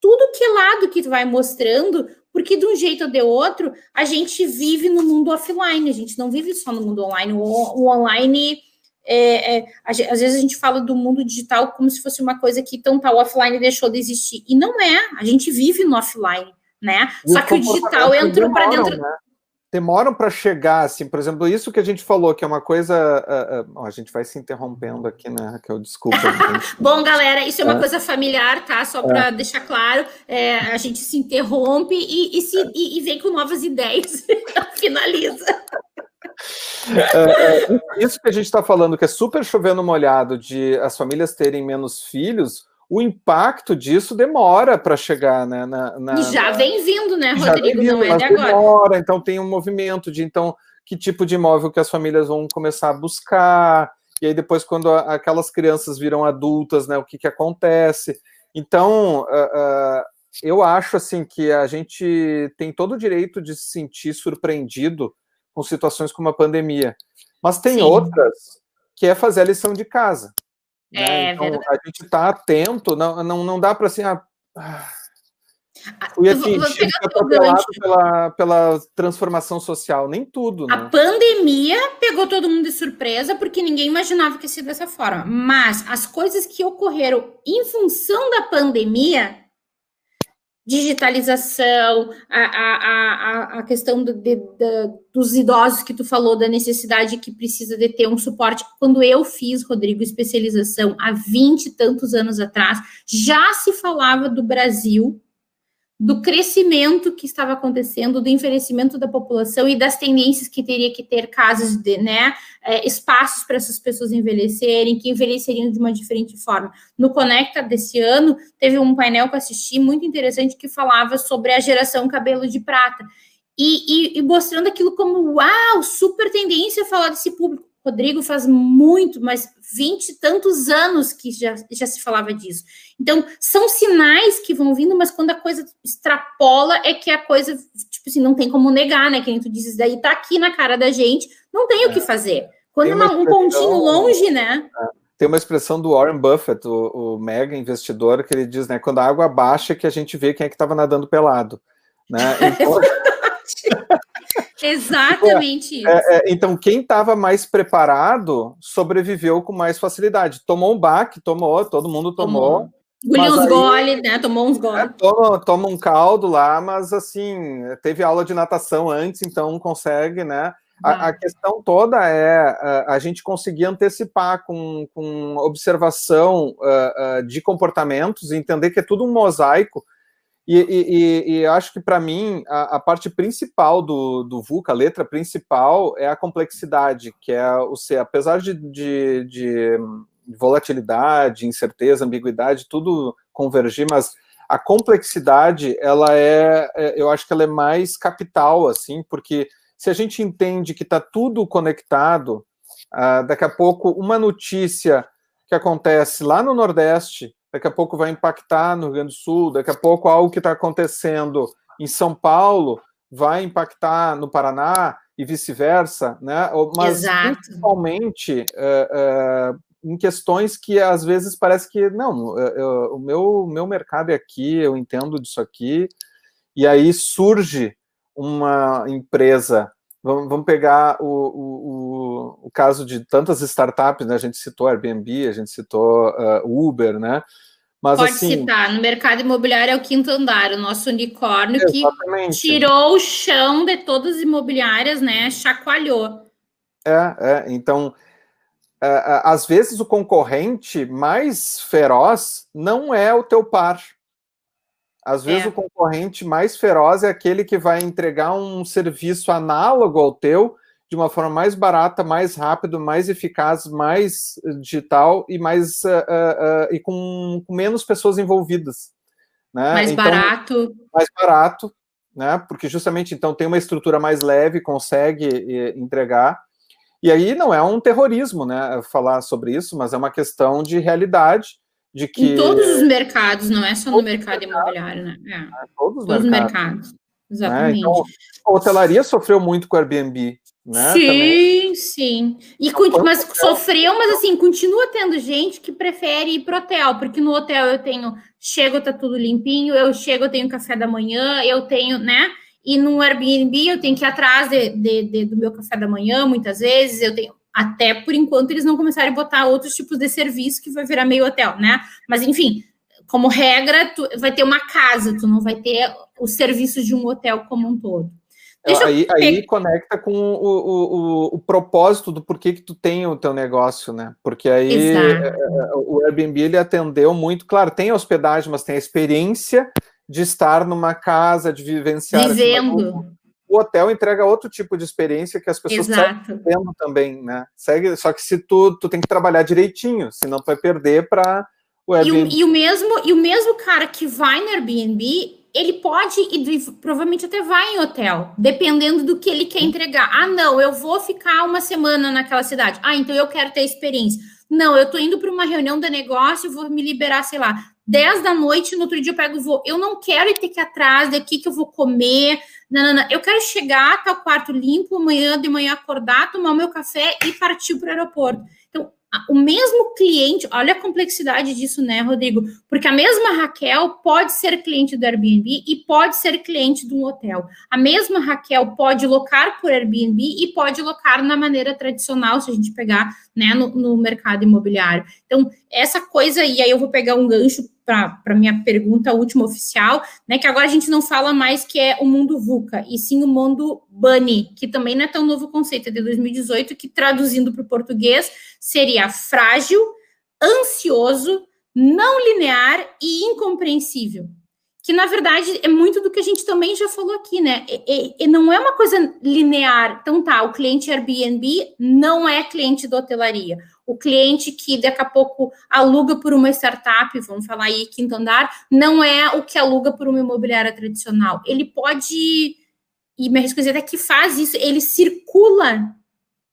tudo que lado que tu vai mostrando, porque de um jeito ou de outro, a gente vive no mundo offline, a gente não vive só no mundo online. O, o online é, é, às vezes a gente fala do mundo digital como se fosse uma coisa que então tal offline deixou de existir. E não é, a gente vive no offline, né? E Só que o digital entrou para dentro. Né? Demoram para chegar, assim, por exemplo, isso que a gente falou, que é uma coisa. Uh, uh, a gente vai se interrompendo aqui, né, Raquel? Desculpa. Bom, galera, isso é uma é. coisa familiar, tá? Só para é. deixar claro, é, a gente se interrompe e, e, se, e, e vem com novas ideias, finaliza. É, isso que a gente está falando, que é super chovendo molhado de as famílias terem menos filhos, o impacto disso demora para chegar, né? Na, na, e já na... vem vindo, né, Rodrigo? Vindo, não é de agora. Demora, então tem um movimento de então que tipo de imóvel que as famílias vão começar a buscar, e aí depois, quando aquelas crianças viram adultas, né, o que, que acontece. Então, uh, uh, eu acho assim que a gente tem todo o direito de se sentir surpreendido com situações como a pandemia. Mas tem Sim. outras que é fazer a lição de casa. Né? É, então, verdade. a gente está atento, não, não, não dá para assim. Ah, ah fui atingido, atropelado pela, pela transformação social, nem tudo. Né? A pandemia pegou todo mundo de surpresa, porque ninguém imaginava que ia ser dessa forma. Mas as coisas que ocorreram em função da pandemia digitalização, a, a, a, a questão do, de, de, dos idosos que tu falou, da necessidade que precisa de ter um suporte. Quando eu fiz, Rodrigo, especialização há 20 e tantos anos atrás, já se falava do Brasil do crescimento que estava acontecendo, do envelhecimento da população e das tendências que teria que ter casas de, né, é, espaços para essas pessoas envelhecerem, que envelheceriam de uma diferente forma. No Conecta desse ano, teve um painel que eu assisti muito interessante que falava sobre a geração cabelo de prata. E, e, e mostrando aquilo como, uau, super tendência falar desse público. Rodrigo faz muito, mas vinte e tantos anos que já, já se falava disso. Então, são sinais que vão vindo, mas quando a coisa extrapola, é que a coisa, tipo assim, não tem como negar, né? Que nem tu dizes, daí tá aqui na cara da gente, não tem é. o que fazer. Quando uma, um pontinho longe, né? É. Tem uma expressão do Warren Buffett, o, o, mega investidor, que ele diz, né? Quando a água baixa, que a gente vê quem é que estava nadando pelado. Né? Então... Exatamente isso. É, é, então, quem estava mais preparado sobreviveu com mais facilidade. Tomou um baque, tomou, todo mundo tomou. Engoliu uns gole, né? Tomou uns gole. É, toma, toma um caldo lá, mas assim, teve aula de natação antes, então consegue, né? A, a, questão toda é a, a, gente conseguir antecipar com, com observação uh, uh, de comportamentos, entender que é tudo um mosaico, e, e, e, acho que, para mim, a, a, parte principal do, do VUCA, a letra principal, é a complexidade, que é o ser, apesar de, de, de volatilidade, incerteza, ambiguidade, tudo convergir, mas a complexidade, ela é, é, eu acho que ela é mais capital, assim, porque se a gente entende que está tudo conectado, uh, daqui a pouco uma notícia que acontece lá no Nordeste, daqui a pouco vai impactar no Rio Grande do Sul, daqui a pouco algo que está acontecendo em São Paulo vai impactar no Paraná e vice-versa, né? Mas Exato. principalmente uh, uh, em questões que às vezes parece que não, eu, eu, o meu, meu mercado é aqui, eu entendo disso aqui, e aí surge uma empresa. Vamos, vamos pegar o, o, o, caso de tantas startups, né? A gente citou Airbnb, a gente citou uh, Uber, né? Mas, Pode assim, citar, no mercado imobiliário é o quinto andar, o nosso unicórnio exatamente. que tirou o chão de todas as imobiliárias, né? Chacoalhou. É, é. Então, às vezes o concorrente mais feroz não é o teu par. Às vezes é. o concorrente mais feroz é aquele que vai entregar um serviço análogo ao teu de uma forma mais barata, mais rápido, mais eficaz, mais eh, digital e mais uh, uh, uh, e com, com, menos pessoas envolvidas. Né? Mais então, barato. Mais barato, né? Porque justamente então tem uma estrutura mais leve, consegue entregar. E aí não é um terrorismo, né? Falar sobre isso, mas é uma questão de realidade. De que... Em todos os mercados, não é só no mercado imobiliário, né? É. É, todos os todos mercados. mercados. Né? Exatamente. Né? Então, a hotelaria sofreu muito com o Airbnb, né? Sim, Também. sim. E então, mas sofreu, mas assim, continua tendo gente que prefere ir pro hotel, porque no hotel eu tenho, chego, tá tudo limpinho, eu chego, eu tenho café da manhã, eu tenho, né? E no Airbnb eu tenho que ir atrás de, de, de, do meu café da manhã, muitas vezes, eu tenho. Até por enquanto eles não começarem a botar outros tipos de serviço que vai virar meio hotel, né? Mas enfim, como regra, tu vai ter uma casa, tu não vai ter os serviços de um hotel como um todo. aí, aí conecta com o, o, o, o, propósito do porquê que tu tem o teu negócio, né? Porque aí é, é, o Airbnb ele atendeu muito, claro, tem a hospedagem, mas tem a experiência de estar numa casa, de vivenciar. Vivendo. O hotel entrega outro tipo de experiência que as pessoas Exato. estão vendo também, né? Segue, só que se tu, tu tem que trabalhar direitinho, senão tu vai perder para o Airbnb. E o, e o mesmo e o mesmo cara que vai no Airbnb ele pode e provavelmente até vai em hotel, dependendo do que ele quer entregar. Ah, não, eu vou ficar uma semana naquela cidade. Ah, então eu quero ter experiência. Não, eu tô indo para uma reunião de negócio, vou me liberar, sei lá, 10 da noite, no outro dia eu pego e vou. Eu não quero ir ter que ir atrás daqui que eu vou comer. Não, não, não. Eu quero chegar, tá o quarto limpo, amanhã de manhã acordar, tomar o meu café e partir para o aeroporto. Então, o mesmo cliente, olha a complexidade disso, né, Rodrigo? Porque a mesma Raquel pode ser cliente do Airbnb e pode ser cliente de um hotel. A mesma Raquel pode locar por Airbnb e pode locar na maneira tradicional, se a gente pegar né, no, no mercado imobiliário. Então, essa coisa, e aí eu vou pegar um gancho para minha pergunta última oficial, né? Que agora a gente não fala mais que é o mundo VUCA, e sim o mundo Bunny, que também não é tão novo conceito, é de 2018, que traduzindo para o português seria frágil, ansioso, não linear e incompreensível. Que na verdade é muito do que a gente também já falou aqui, né? E, e, e não é uma coisa linear. Então tá, o cliente Airbnb não é cliente da hotelaria o cliente que daqui a pouco aluga por uma startup, vamos falar aí quinto andar, não é o que aluga por uma imobiliária tradicional. Ele pode, e me arrisco dizer até que faz isso, ele circula,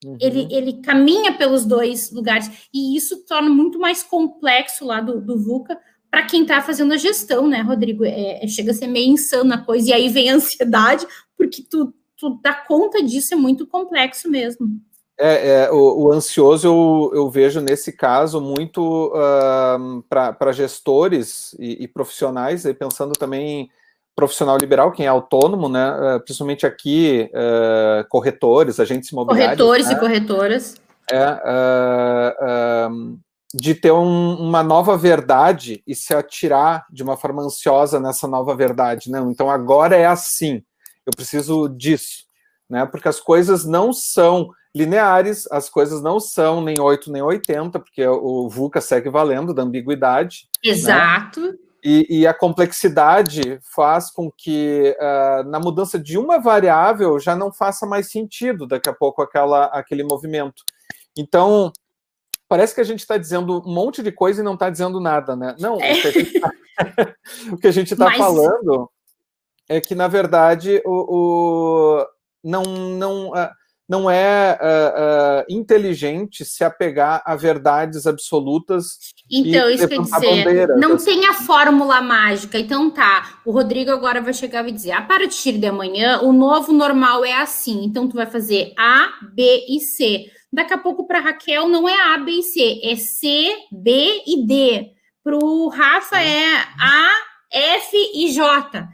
uhum. ele, ele caminha pelos dois lugares, e isso torna muito mais complexo lá do, do VUCA para quem está fazendo a gestão, né, Rodrigo? É, é, chega a ser meio insano a coisa, e aí vem a ansiedade, porque tu, tu dá conta disso, é muito complexo mesmo. É, é o, o, ansioso eu, eu, vejo nesse caso muito uh, para gestores e, e, profissionais, e pensando também profissional liberal, quem é autônomo, né? Uh, principalmente aqui, uh, corretores, agentes imobiliários. Corretores né? e corretoras. É, de ter um, uma nova verdade e se atirar de uma forma ansiosa nessa nova verdade. Não, então agora é assim, eu preciso disso, né? Porque as coisas não são lineares, as coisas não são nem 8 nem 80, porque o VUCA segue valendo da ambiguidade. Né? Exato. Né? E, e, a complexidade faz com que uh, na mudança de uma variável já não faça mais sentido daqui a pouco aquela, aquele movimento. Então, parece que a gente está dizendo um monte de coisa e não está dizendo nada, né? Não, é. o que a gente está tá Mas... falando é que, na verdade, o, o não, não, ah, não é uh, uh, inteligente se apegar a verdades absolutas. Então, isso quer dizer, não assim. tem a fórmula mágica. Então, tá, o Rodrigo agora vai chegar e dizer: a partir de amanhã, o novo normal é assim. Então, tu vai fazer A, B e C. Daqui a pouco, para Raquel, não é A, B e C, é C, B e D. Para o Rafa, é A, F e J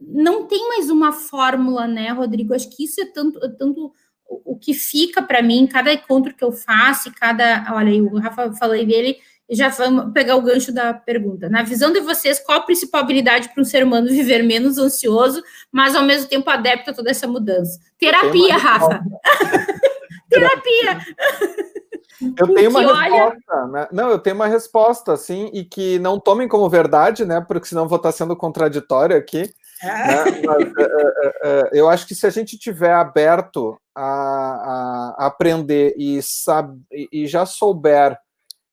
não tem mais uma fórmula, né, Rodrigo? Acho que isso é tanto, tanto o que fica para mim, cada encontro que eu faço, cada. Olha aí, o Rafa falei dele, já vamos pegar o gancho da pergunta. Na visão de vocês, qual a principal habilidade para um ser humano viver menos ansioso, mas ao mesmo tempo adepto a toda essa mudança? Terapia, Rafa. Terapia. Eu tenho uma resposta, né? Não, eu tenho uma resposta, assim, e que não tomem como verdade, né? Porque senão vou estar sendo contraditório aqui. Né? Mas, é, é, é, eu acho que se a gente tiver aberto a, a aprender e, sabe, e já souber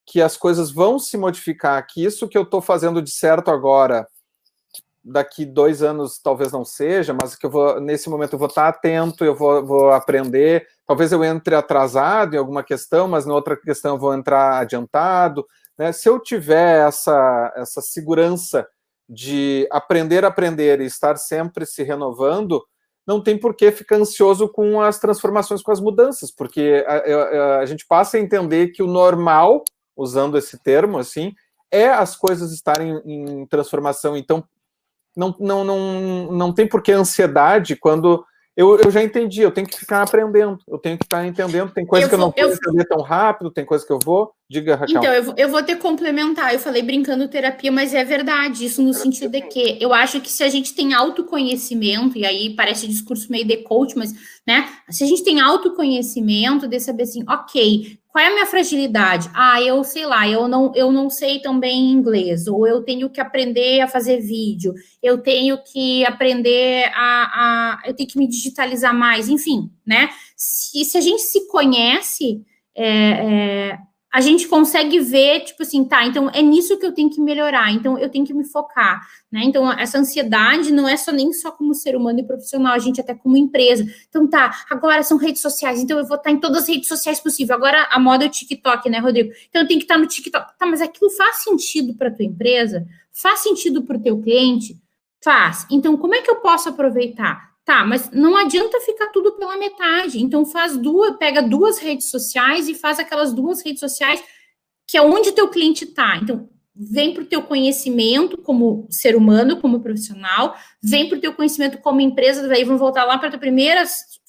que as coisas vão se modificar, que isso que eu estou fazendo de certo agora, daqui dois anos talvez não seja, mas que eu vou nesse momento eu vou estar atento, eu vou, vou aprender. Talvez eu entre atrasado em alguma questão, mas na outra questão eu vou entrar adiantado. Né? Se eu tiver essa, essa segurança de aprender a aprender e estar sempre se renovando, não tem por que ficar ansioso com as transformações, com as mudanças, porque a, a, a, gente passa a entender que o normal, usando esse termo assim, é as coisas estarem em transformação. Então, não, não, não, não tem por que ansiedade quando eu, eu já entendi, eu tenho que ficar aprendendo, eu tenho que estar entendendo. Tem coisa eu que vou, eu não vou entender tão rápido, tem coisa que eu vou. Diga, Raquel. Então, eu vou, eu vou ter complementar. Eu falei brincando terapia, mas é verdade, isso no sentido de que eu acho que se a gente tem autoconhecimento, e aí parece discurso meio de coach, mas, né, se a gente tem autoconhecimento de saber assim, ok, qual é a minha fragilidade? Ah, eu sei lá, eu não, eu não sei tão bem inglês, ou eu tenho que aprender a fazer vídeo, eu tenho que aprender a, a eu tenho que me digitalizar mais, enfim, né? Se, se a gente se conhece, é, é, a gente consegue ver, tipo assim, tá, então é nisso que eu tenho que melhorar, então eu tenho que me focar, né? Então, essa ansiedade não é só nem só como ser humano e profissional, a gente até como empresa. Então, tá, agora são redes sociais, então eu vou estar em todas as redes sociais possíveis. Agora a moda é o TikTok, né, Rodrigo? Então eu tenho que estar no TikTok. Tá, mas aquilo faz sentido para tua empresa? Faz sentido para o teu cliente? Faz. Então, como é que eu posso aproveitar? Tá, mas não adianta ficar tudo pela metade. Então faz duas, pega duas redes sociais e faz aquelas duas redes sociais que é onde teu cliente está. Então vem para o teu conhecimento como ser humano, como profissional, vem para o teu conhecimento como empresa. Daí vamos voltar lá para a primeira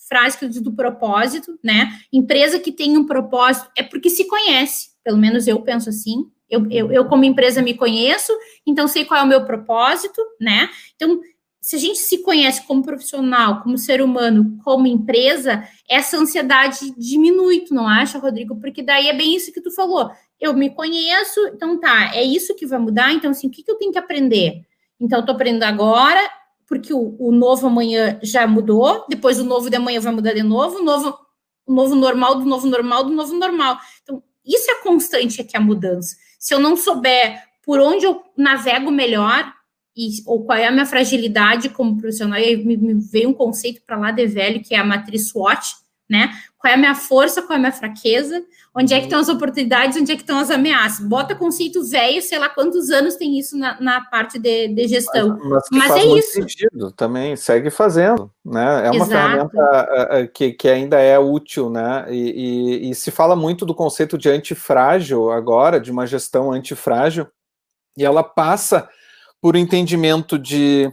frase que eu disse do propósito, né? Empresa que tem um propósito é porque se conhece. Pelo menos eu penso assim. Eu, eu, eu como empresa me conheço, então sei qual é o meu propósito, né? Então se a gente se conhece como profissional, como ser humano, como empresa, essa ansiedade diminui, tu não acha, Rodrigo? Porque daí é bem isso que tu falou. Eu me conheço, então tá, é isso que vai mudar, então assim, o que, que eu tenho que aprender? Então, eu tô aprendendo agora, porque o, o, novo amanhã já mudou, depois o novo de amanhã vai mudar de novo, o novo, o novo normal do novo normal do novo normal. Então, isso é constante aqui a mudança. Se eu não souber por onde eu navego melhor, e, ou qual é a minha fragilidade como profissional, e aí me, me veio um conceito para lá de velho, que é a matriz SWOT, né? Qual é a minha força, qual é a minha fraqueza, onde é que estão as oportunidades, onde é que estão as ameaças. Bota conceito velho, sei lá quantos anos tem isso na, na parte de, de gestão. Mas, mas, mas é isso. Sentido, também segue fazendo, né? É uma Exato. ferramenta que, que ainda é útil, né? E, e, e se fala muito do conceito de antifrágil agora, de uma gestão antifrágil, e ela passa por entendimento de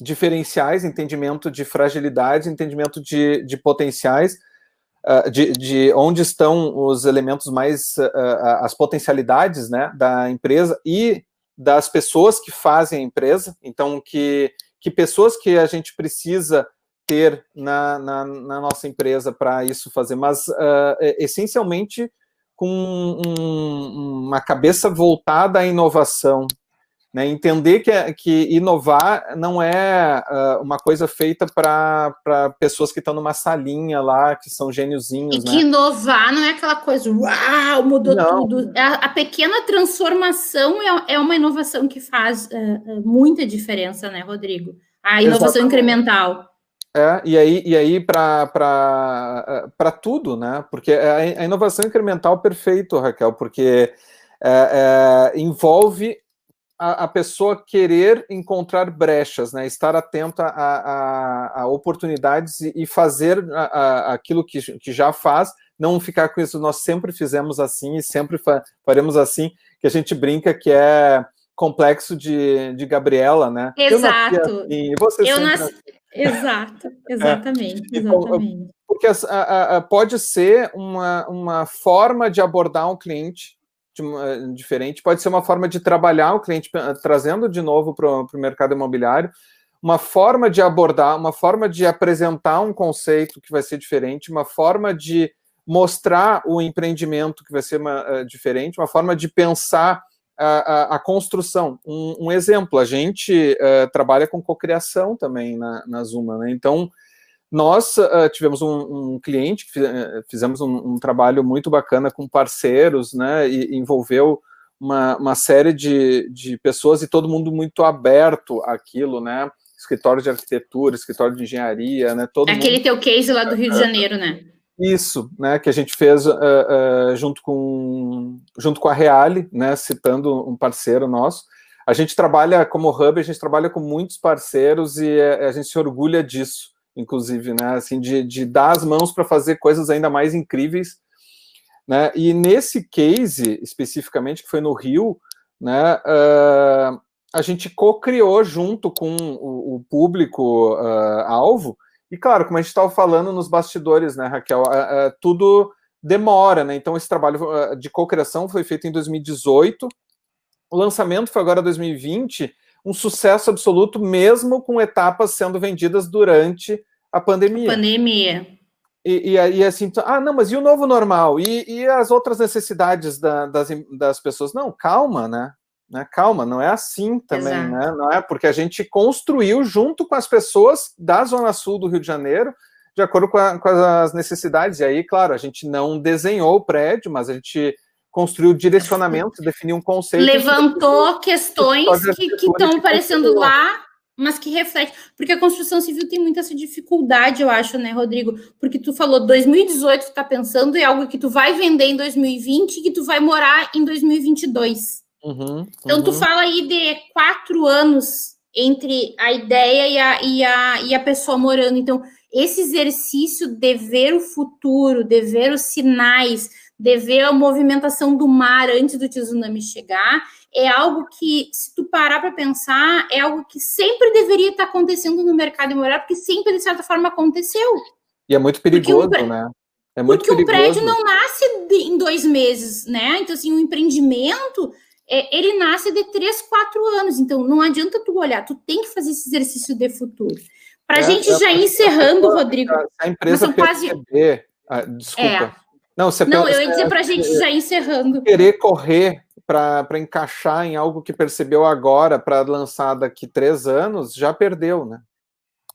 diferenciais, entendimento de fragilidade, entendimento de, de potenciais, uh, de, de, onde estão os elementos mais, uh, as potencialidades né, da empresa e das pessoas que fazem a empresa. Então, que, que pessoas que a gente precisa ter na, na, na nossa empresa para isso fazer, mas uh, essencialmente com um, uma cabeça voltada à inovação, Né? Entender que, é, que inovar não é uh, uma coisa feita para pessoas que estão numa salinha lá, que são gêniozinhos. E que né? inovar não é aquela coisa, uau, mudou não. tudo. A, a, pequena transformação é, é uma inovação que faz uh, muita diferença, né, Rodrigo? A inovação Exatamente. incremental. É, e aí, e aí para tudo, né? Porque a, a inovação incremental perfeito, Raquel, porque é, é, envolve a, a, pessoa querer encontrar brechas, né? Estar atenta a, a, a oportunidades e, e fazer aquilo que, que já faz, não ficar com isso, nós sempre fizemos assim e sempre fa faremos assim, que a gente brinca que é complexo de, de Gabriela, né? Exato. Eu nasci assim, eu nasci... Assim. Exato, exatamente, é. exatamente. Porque a, a, pode ser uma, uma forma de abordar um cliente diferente, pode ser uma forma de trabalhar o cliente, trazendo de novo para o mercado imobiliário, uma forma de abordar, uma forma de apresentar um conceito que vai ser diferente, uma forma de mostrar o empreendimento que vai ser uma, uh, diferente, uma forma de pensar a, a, construção. Um, um, exemplo, a gente uh, trabalha com cocriação também na, na Zuma, né? Então, nós uh, tivemos um, um, cliente eh, fizemos um, um, trabalho muito bacana com parceiros, né? E envolveu uma, uma série de, de pessoas e todo mundo muito aberto àquilo, né? Escritório de arquitetura, escritório de engenharia, né? Todo Aquele mundo... teu case lá do Rio de Janeiro, né? Isso, né, que a gente fez uh, uh, junto, com, junto com a Reale, né, citando um parceiro nosso. A gente trabalha como hub, a gente trabalha com muitos parceiros e a, a gente se orgulha disso, inclusive, né, assim, de, de dar as mãos para fazer coisas ainda mais incríveis. Né, e nesse case, especificamente, que foi no Rio, né, uh, a gente co-criou junto com o, o público-alvo e claro, como a gente estava falando nos bastidores, né, Raquel, é, tudo demora, né? Então esse trabalho de cocriação foi feito em 2018. O lançamento foi agora 2020, um sucesso absoluto, mesmo com etapas sendo vendidas durante a pandemia. Pandemia. E, e, assim, ah, não, mas e o novo normal? E, e as outras necessidades da, das, das pessoas? Não, calma, né? Né? Calma, não é assim também, Exato. né? Não é porque a gente construiu junto com as pessoas da Zona Sul do Rio de Janeiro, de acordo com, a, com as necessidades. E aí, claro, a gente não desenhou o prédio, mas a gente construiu direcionamento, definiu um conceito. Levantou questões que estão aparecendo lá, mas que reflete. Porque a construção civil tem muita essa dificuldade, eu acho, né, Rodrigo? Porque tu falou 2018, tu tá pensando em algo que tu vai vender em 2020 e que tu vai morar em 2022. Uhum, então, tu uhum. fala aí de quatro anos entre a ideia e a, e, a, e a pessoa morando. Então, esse exercício de ver o futuro, de ver os sinais, de ver a movimentação do mar antes do tsunami chegar, é algo que, se tu parar para pensar, é algo que sempre deveria estar acontecendo no mercado imobiliário, porque sempre, de certa forma, aconteceu. E é muito perigoso, um, né? É muito porque perigoso. o prédio não nasce em dois meses, né? Então, assim, o um empreendimento é, ele nasce de 3, 4 anos. Então, não adianta tu olhar, tu tem que fazer esse exercício de futuro. Para a é, gente é, já ir encerrando, a, Rodrigo. A empresa perceber, quase... ah, desculpa. É. Não, você não, eu ia dizer para a gente já encerrando. Querer correr para encaixar em algo que percebeu agora para lançar daqui três anos, já perdeu, né?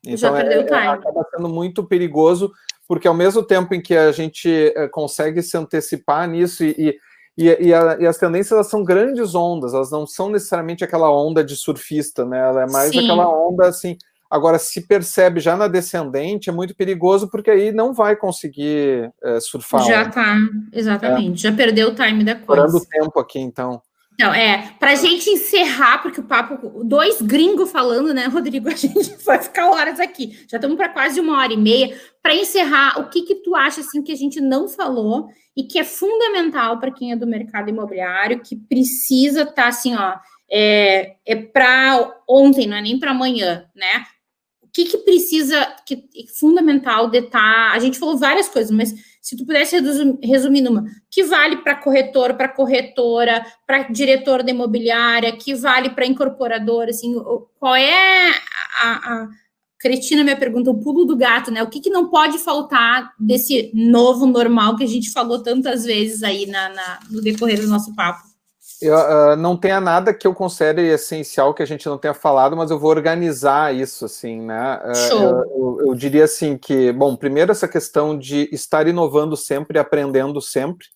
Então, já perdeu o é, time. Acaba sendo muito perigoso, porque ao mesmo tempo em que a gente eh, consegue se antecipar nisso e, e e, e, a, e, as tendências elas são grandes ondas, elas não são necessariamente aquela onda de surfista, né? Ela é mais Sim. aquela onda assim. Agora, se percebe já na descendente, é muito perigoso, porque aí não vai conseguir é, surfar. Já tá, exatamente. É. Já perdeu o time da coisa. Parando o tempo aqui, então. Então, é, pra gente encerrar, porque o papo, dois gringos falando, né, Rodrigo? A gente vai ficar horas aqui. Já estamos para quase uma hora e meia. Para encerrar, o que que tu acha, assim, que a gente não falou e que é fundamental para quem é do mercado imobiliário, que precisa estar, tá, assim, ó, é, é para ontem, não é nem para amanhã, né? Que que precisa, que é fundamental de estar... Tá, a gente falou várias coisas, mas se tu pudesse resumir numa, que vale para corretor, para corretora, para diretor de imobiliária, que vale para incorporadora, assim, qual é a, a Cretina me pergunta o pulo do gato, né? O que, que, não pode faltar desse novo normal que a gente falou tantas vezes aí na, na, no decorrer do nosso papo? Eu, uh, não tenha nada que eu considere essencial que a gente não tenha falado, mas eu vou organizar isso, assim, né? Uh, eu, eu, eu, diria assim que, bom, primeiro essa questão de estar inovando sempre, aprendendo sempre.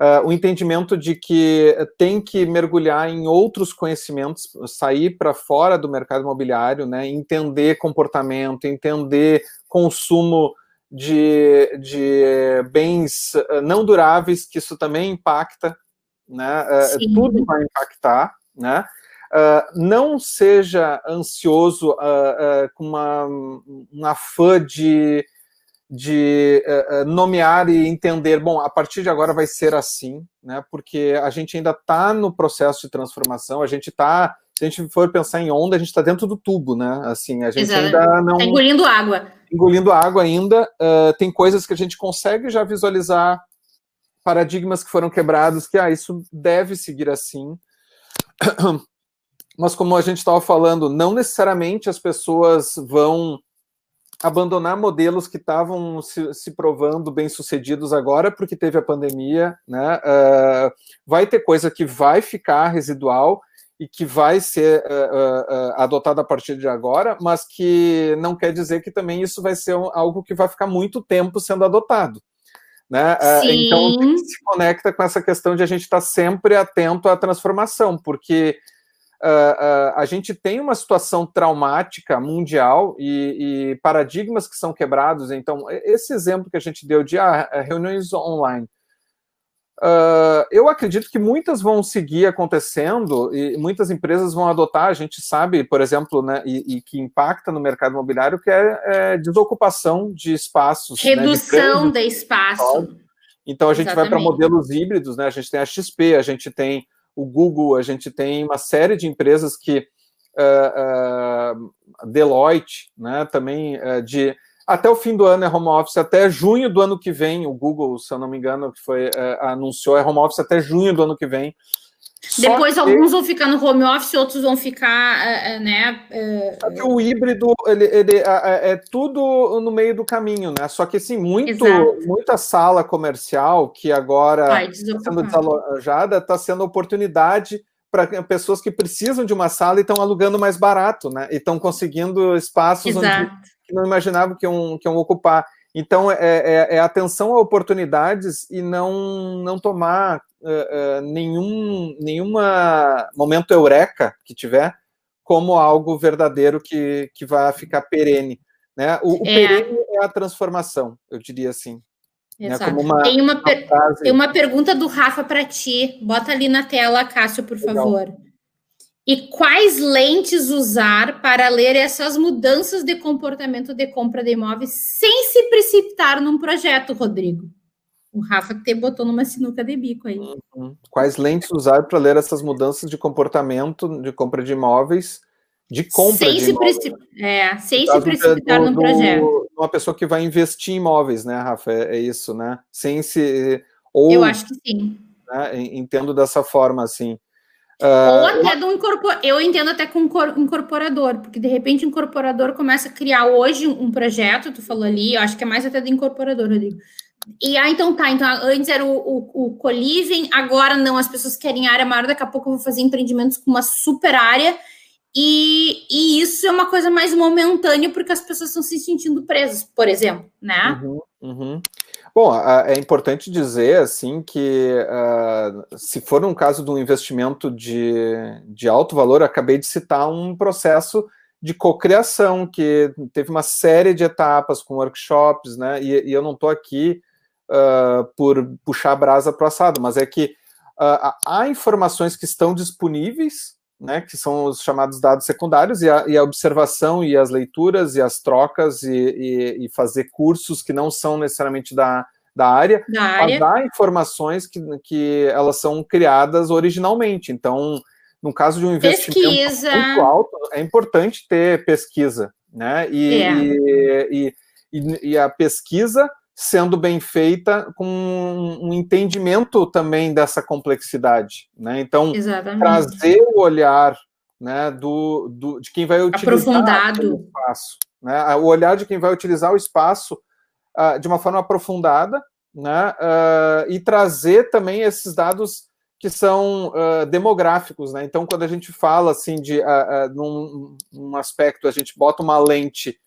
Uh, o entendimento de que tem que mergulhar em outros conhecimentos, sair para fora do mercado imobiliário, né? Entender comportamento, entender consumo de, de bens não duráveis, que isso também impacta né? Uh, tudo vai impactar, né? Uh, não seja ansioso uh, com uma, uma fã de, de nomear e entender, bom, a partir de agora vai ser assim, né? Porque a gente ainda está no processo de transformação, a gente está se a gente for pensar em onda, a gente está dentro do tubo, né? Assim, a gente Exato. ainda não. Tá engolindo água. Engolindo água ainda. Uh, tem coisas que a gente consegue já visualizar paradigmas que foram quebrados, que ah, isso deve seguir assim. Mas como a gente estava falando, não necessariamente as pessoas vão abandonar modelos que estavam se, se, provando bem sucedidos agora porque teve a pandemia, né? Uh, vai ter coisa que vai ficar residual e que vai ser uh, uh, adotada a partir de agora, mas que não quer dizer que também isso vai ser algo que vai ficar muito tempo sendo adotado. Né? Sim. Então, se conecta com essa questão de a gente estar tá sempre atento à transformação, porque uh, uh, a gente tem uma situação traumática mundial e, e, paradigmas que são quebrados. Então, esse exemplo que a gente deu de ah, reuniões online, Uh, eu acredito que muitas vão seguir acontecendo e muitas empresas vão adotar. A gente sabe, por exemplo, né, e, e que impacta no mercado imobiliário, que é, é desocupação de espaços. Redução né, de, de espaço. Então a gente Exatamente. vai para modelos híbridos, né? A gente tem a XP, a gente tem o Google, a gente tem uma série de empresas que uh, uh, Deloitte, né? Também de até o fim do ano é home office, até junho do ano que vem, o Google, se eu não me engano, que foi é, anunciou é home office até junho do ano que vem. Depois que... alguns vão ficar no home office, outros vão ficar, é, é, né? É... O híbrido ele, ele é, é, tudo no meio do caminho, né? Só que assim, muito, muita sala comercial que agora está sendo desalojada está sendo oportunidade para pessoas que precisam de uma sala e estão alugando mais barato, né? E estão conseguindo espaços Exato. onde que não imaginavam que iam, que iam ocupar. Então, é, é, é, atenção a oportunidades e não, não tomar uh, uh, nenhum nenhuma momento eureka que tiver como algo verdadeiro que, que vai ficar perene. Né? O, o é. perene é a transformação, eu diria assim. Né? Como uma, tem, uma, uma tem uma pergunta do Rafa para ti. Bota ali na tela, Cássio, por Legal. favor e quais lentes usar para ler essas mudanças de comportamento de compra de imóveis sem se precipitar num projeto, Rodrigo? O Rafa te botou numa sinuca de bico aí. Uhum. Quais lentes usar para ler essas mudanças de comportamento de compra de imóveis, de compra sem de se imóveis? É, sem se precipitar do, num projeto. Uma pessoa que vai investir em imóveis, né, Rafa? É, é isso, né? Sem se... Ou, Eu acho que sim. Né, entendo dessa forma, assim. Uh, Ou até do incorporador. Eu entendo até com incorporador, porque de repente o incorporador começa a criar hoje um projeto, tu falou ali, eu acho que é mais até do incorporador, Rodrigo. E ah, então tá, então antes era o, o, o Coliving, agora não, as pessoas querem área maior, daqui a pouco eu vou fazer empreendimentos com uma super área, e, e isso é uma coisa mais momentânea, porque as pessoas estão se sentindo presas, por exemplo, né? Uhum, uhum. Bom, é importante dizer assim que uh, se for um caso de um investimento de, de alto valor, acabei de citar um processo de cocriação que teve uma série de etapas com workshops, né? E, e eu não estou aqui uh, por puxar a brasa para o assado, mas é que uh, há informações que estão disponíveis, né? Que são os chamados dados secundários e a, e a observação e as leituras e as trocas e, e, e fazer cursos que não são necessariamente da da área, da área. há informações que, que elas são criadas originalmente. Então, no caso de um investimento pesquisa. muito alto, é importante ter pesquisa, né? E, é. e, e, e, a pesquisa sendo bem feita com um entendimento também dessa complexidade, né? Então, Exatamente. trazer o olhar né, do, do, de quem vai utilizar o espaço, né? O olhar de quem vai utilizar o espaço uh, de uma forma aprofundada, né, uh, e trazer também esses dados que são uh, demográficos, né? Então, quando a gente fala assim de num, num, aspecto, a gente bota uma lente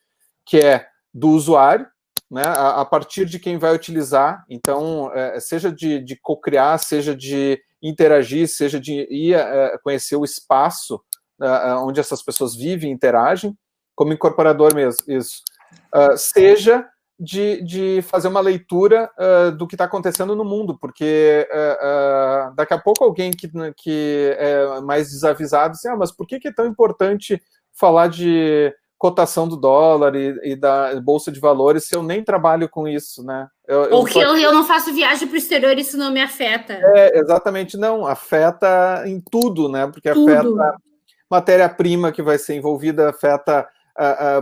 que é do usuário, né? A, a partir de quem vai utilizar. Então, uh, seja de, de co-criar, seja de interagir, seja de ir conhecer o espaço onde essas pessoas vivem, interagem, como incorporador mesmo, isso. seja de, de fazer uma leitura uh, do que está acontecendo no mundo, porque daqui a pouco alguém que, que é mais desavisado assim, ah, mas por que, que é tão importante falar de cotação do dólar e, e, da bolsa de valores se eu nem trabalho com isso, né? Eu, Ou eu que eu, eu não faço viagem para o exterior, isso não me afeta. É, exatamente, não. Afeta em tudo, né? Porque tudo. afeta matéria-prima que vai ser envolvida, afeta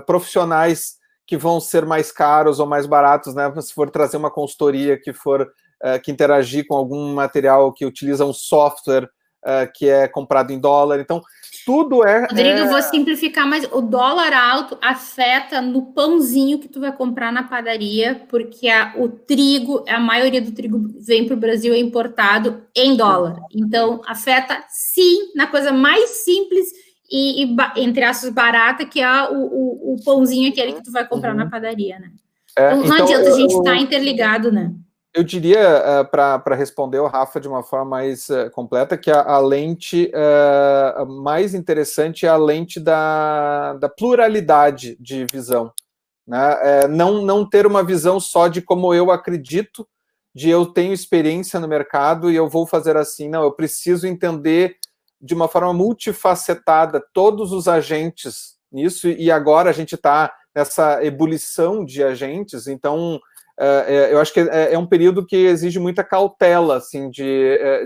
profissionais que vão ser mais caros ou mais baratos, né? Se for trazer uma consultoria que for uh, que interagir com algum material que utiliza um software uh, que é comprado em dólar. Então, tudo é. Rodrigo, é... vou simplificar, mas o dólar alto afeta no pãozinho que tu vai comprar na padaria, porque a, o trigo, a maioria do trigo vem para o Brasil é importado em dólar. Então, afeta sim na coisa mais simples e, e entre aspas, barata, que é o, o, o, pãozinho aquele que tu vai comprar uhum. na padaria, né? É, então, não então, adianta, a gente estar tá interligado, né? Eu diria, uh, eh, para responder o Rafa de uma forma mais uh, completa, que a, a lente uh, mais interessante é a lente da, da pluralidade de visão. Né? É, não, não ter uma visão só de como eu acredito, de eu tenho experiência no mercado e eu vou fazer assim. Não, eu preciso entender de uma forma multifacetada todos os agentes nisso, e agora a gente está nessa ebulição de agentes, então é, eu acho que é, é, um período que exige muita cautela, assim, de é,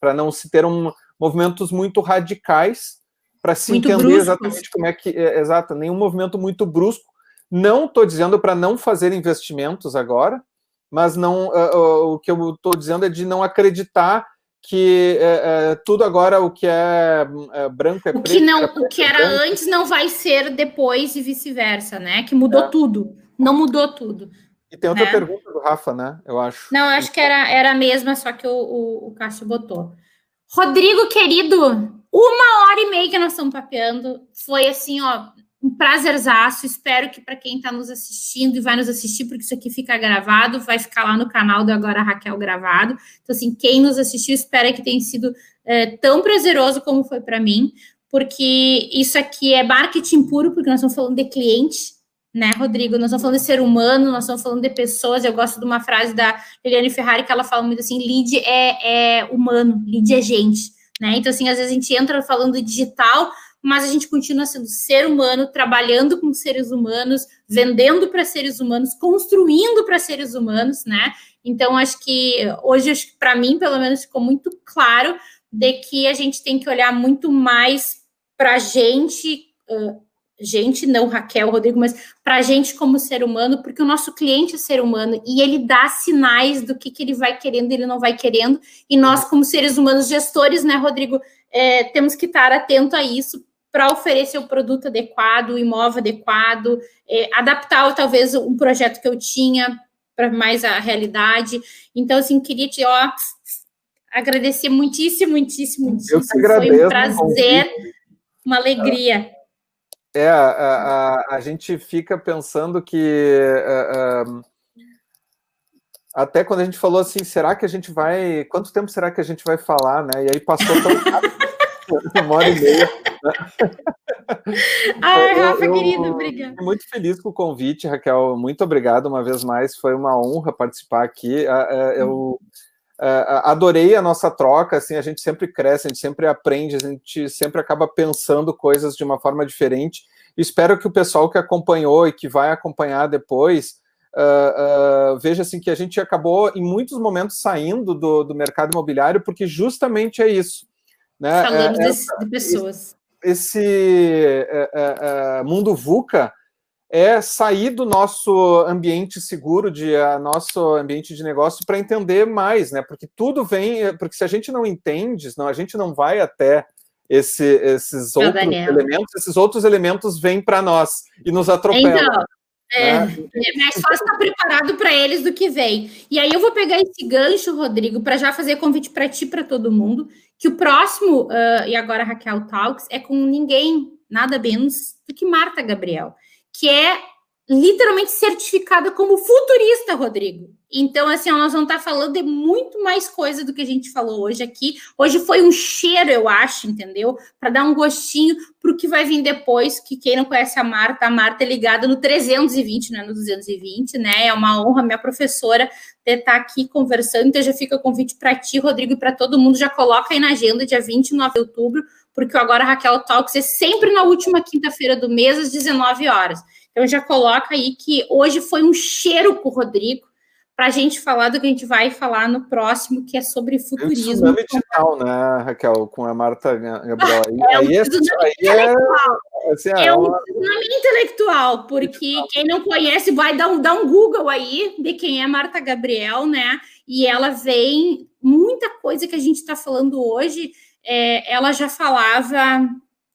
para não se ter um, movimentos muito radicais para se muito entender bruscos. exatamente como é que é, exato, nenhum movimento muito brusco. Não estou dizendo para não fazer investimentos agora, mas não uh, uh, o que eu estou dizendo é de não acreditar que é, é, tudo agora o que é, é branco é o preto. Que não, o que era antes não vai ser depois e vice-versa, né? Que mudou é. tudo. Não mudou tudo. E tem outra né? pergunta do Rafa, né? Eu acho. Não, eu acho que era, era a mesma, só que o, o, o Cássio botou. Rodrigo, querido, uma hora e meia que nós estamos papeando. Foi assim, ó, um prazerzaço. Espero que para quem está nos assistindo e vai nos assistir, porque isso aqui fica gravado, vai ficar lá no canal do Agora Raquel gravado. Então, assim, quem nos assistiu, espera que tenha sido é, tão prazeroso como foi para mim, porque isso aqui é marketing puro, porque nós estamos falando de cliente, né, Rodrigo? Nós estamos falando de ser humano, nós estamos falando de pessoas. Eu gosto de uma frase da Liliane Ferrari que ela fala muito assim: lead é, é humano, lead é gente. Né? Então, assim, às vezes a gente entra falando digital, mas a gente continua sendo ser humano, trabalhando com seres humanos, vendendo para seres humanos, construindo para seres humanos, né? Então, acho que hoje, para mim, pelo menos, ficou muito claro de que a gente tem que olhar muito mais para a gente, uh, gente, não Raquel, Rodrigo, mas para a gente como ser humano, porque o nosso cliente é ser humano e ele dá sinais do que, que ele vai querendo e ele não vai querendo, e nós, como seres humanos gestores, né, Rodrigo, é, temos que estar atento a isso para oferecer o produto adequado, o imóvel adequado, é, adaptar talvez um projeto que eu tinha para mais a realidade. Então, assim, queria te ó, agradecer muitíssimo, muitíssimo, muitíssimo. Eu te agradeço, Foi um prazer, uma alegria. É, a, a, a gente fica pensando que. Uh, uh, até quando a gente falou assim, será que a gente vai. Quanto tempo será que a gente vai falar, né? E aí passou tão rápido, uma hora e meia. Ai, Rafa, eu, querido, obrigada. Muito feliz com o convite, Raquel. Muito obrigado uma vez mais. Foi uma honra participar aqui. Eu adorei a nossa troca. Assim, a gente sempre cresce, a gente sempre aprende, a gente sempre acaba pensando coisas de uma forma diferente. Espero que o pessoal que acompanhou e que vai acompanhar depois Uh, uh, veja assim que a gente acabou em muitos momentos saindo do, do mercado imobiliário porque justamente é isso. Né? Falando é, de pessoas esse é, é, é, mundo VUCA é sair do nosso ambiente seguro, de nosso ambiente de negócio, para entender mais, né? Porque tudo vem, porque se a gente não entende, senão a gente não vai até esse, esses outros elementos, esses outros elementos vêm para nós e nos atropelam. Então, É, né? é mais fácil estar preparado para eles do que vem. E aí eu vou pegar esse gancho, Rodrigo, para já fazer convite para ti, para todo mundo, que o próximo, uh, e agora Raquel Talks, é com ninguém, nada menos do que Marta Gabriel, que é literalmente certificada como futurista, Rodrigo. Então, assim, nós vamos estar falando de muito mais coisa do que a gente falou hoje aqui. Hoje foi um cheiro, eu acho, entendeu? Para dar um gostinho para o que vai vir depois. Que quem não conhece a Marta, a Marta é ligada no 320, não é no 220, né? É uma honra, minha professora, ter estar aqui conversando. Então, já fica o convite para ti, Rodrigo, e para todo mundo. Já coloca aí na agenda, dia 29 de outubro, porque agora a Raquel Talks é sempre na última quinta-feira do mês, às 19 horas. Então, já coloca aí que hoje foi um cheiro com o Rodrigo para a gente falar do que a gente vai falar no próximo, que é sobre futurismo. É tsunami digital, né, Raquel, com a Marta Gabriel. Aí, é um aí, é, aí é, assim, é, é um tsunami intelectual, porque quem não conhece vai dar um, dar um Google aí de quem é Marta Gabriel, né? E ela vem, muita coisa que a gente está falando hoje, é, ela já falava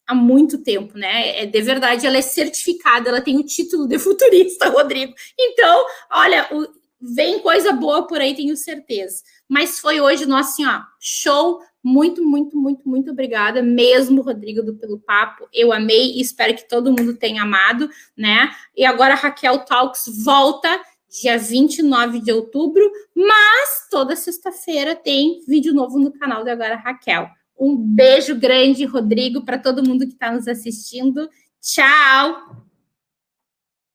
há muito tempo, né? É, de verdade, ela é certificada, ela tem o título de futurista, Rodrigo. Então, olha, o, vem coisa boa por aí, tenho certeza. Mas foi hoje, nosso assim, ó, show. Muito, muito, muito, muito obrigada mesmo, Rodrigo, do, pelo papo. Eu amei e espero que todo mundo tenha amado, né? E agora a Raquel Talks volta dia 29 de outubro, mas toda sexta-feira tem vídeo novo no canal do Agora Raquel. Um beijo grande, Rodrigo, para todo mundo que está nos assistindo. Tchau!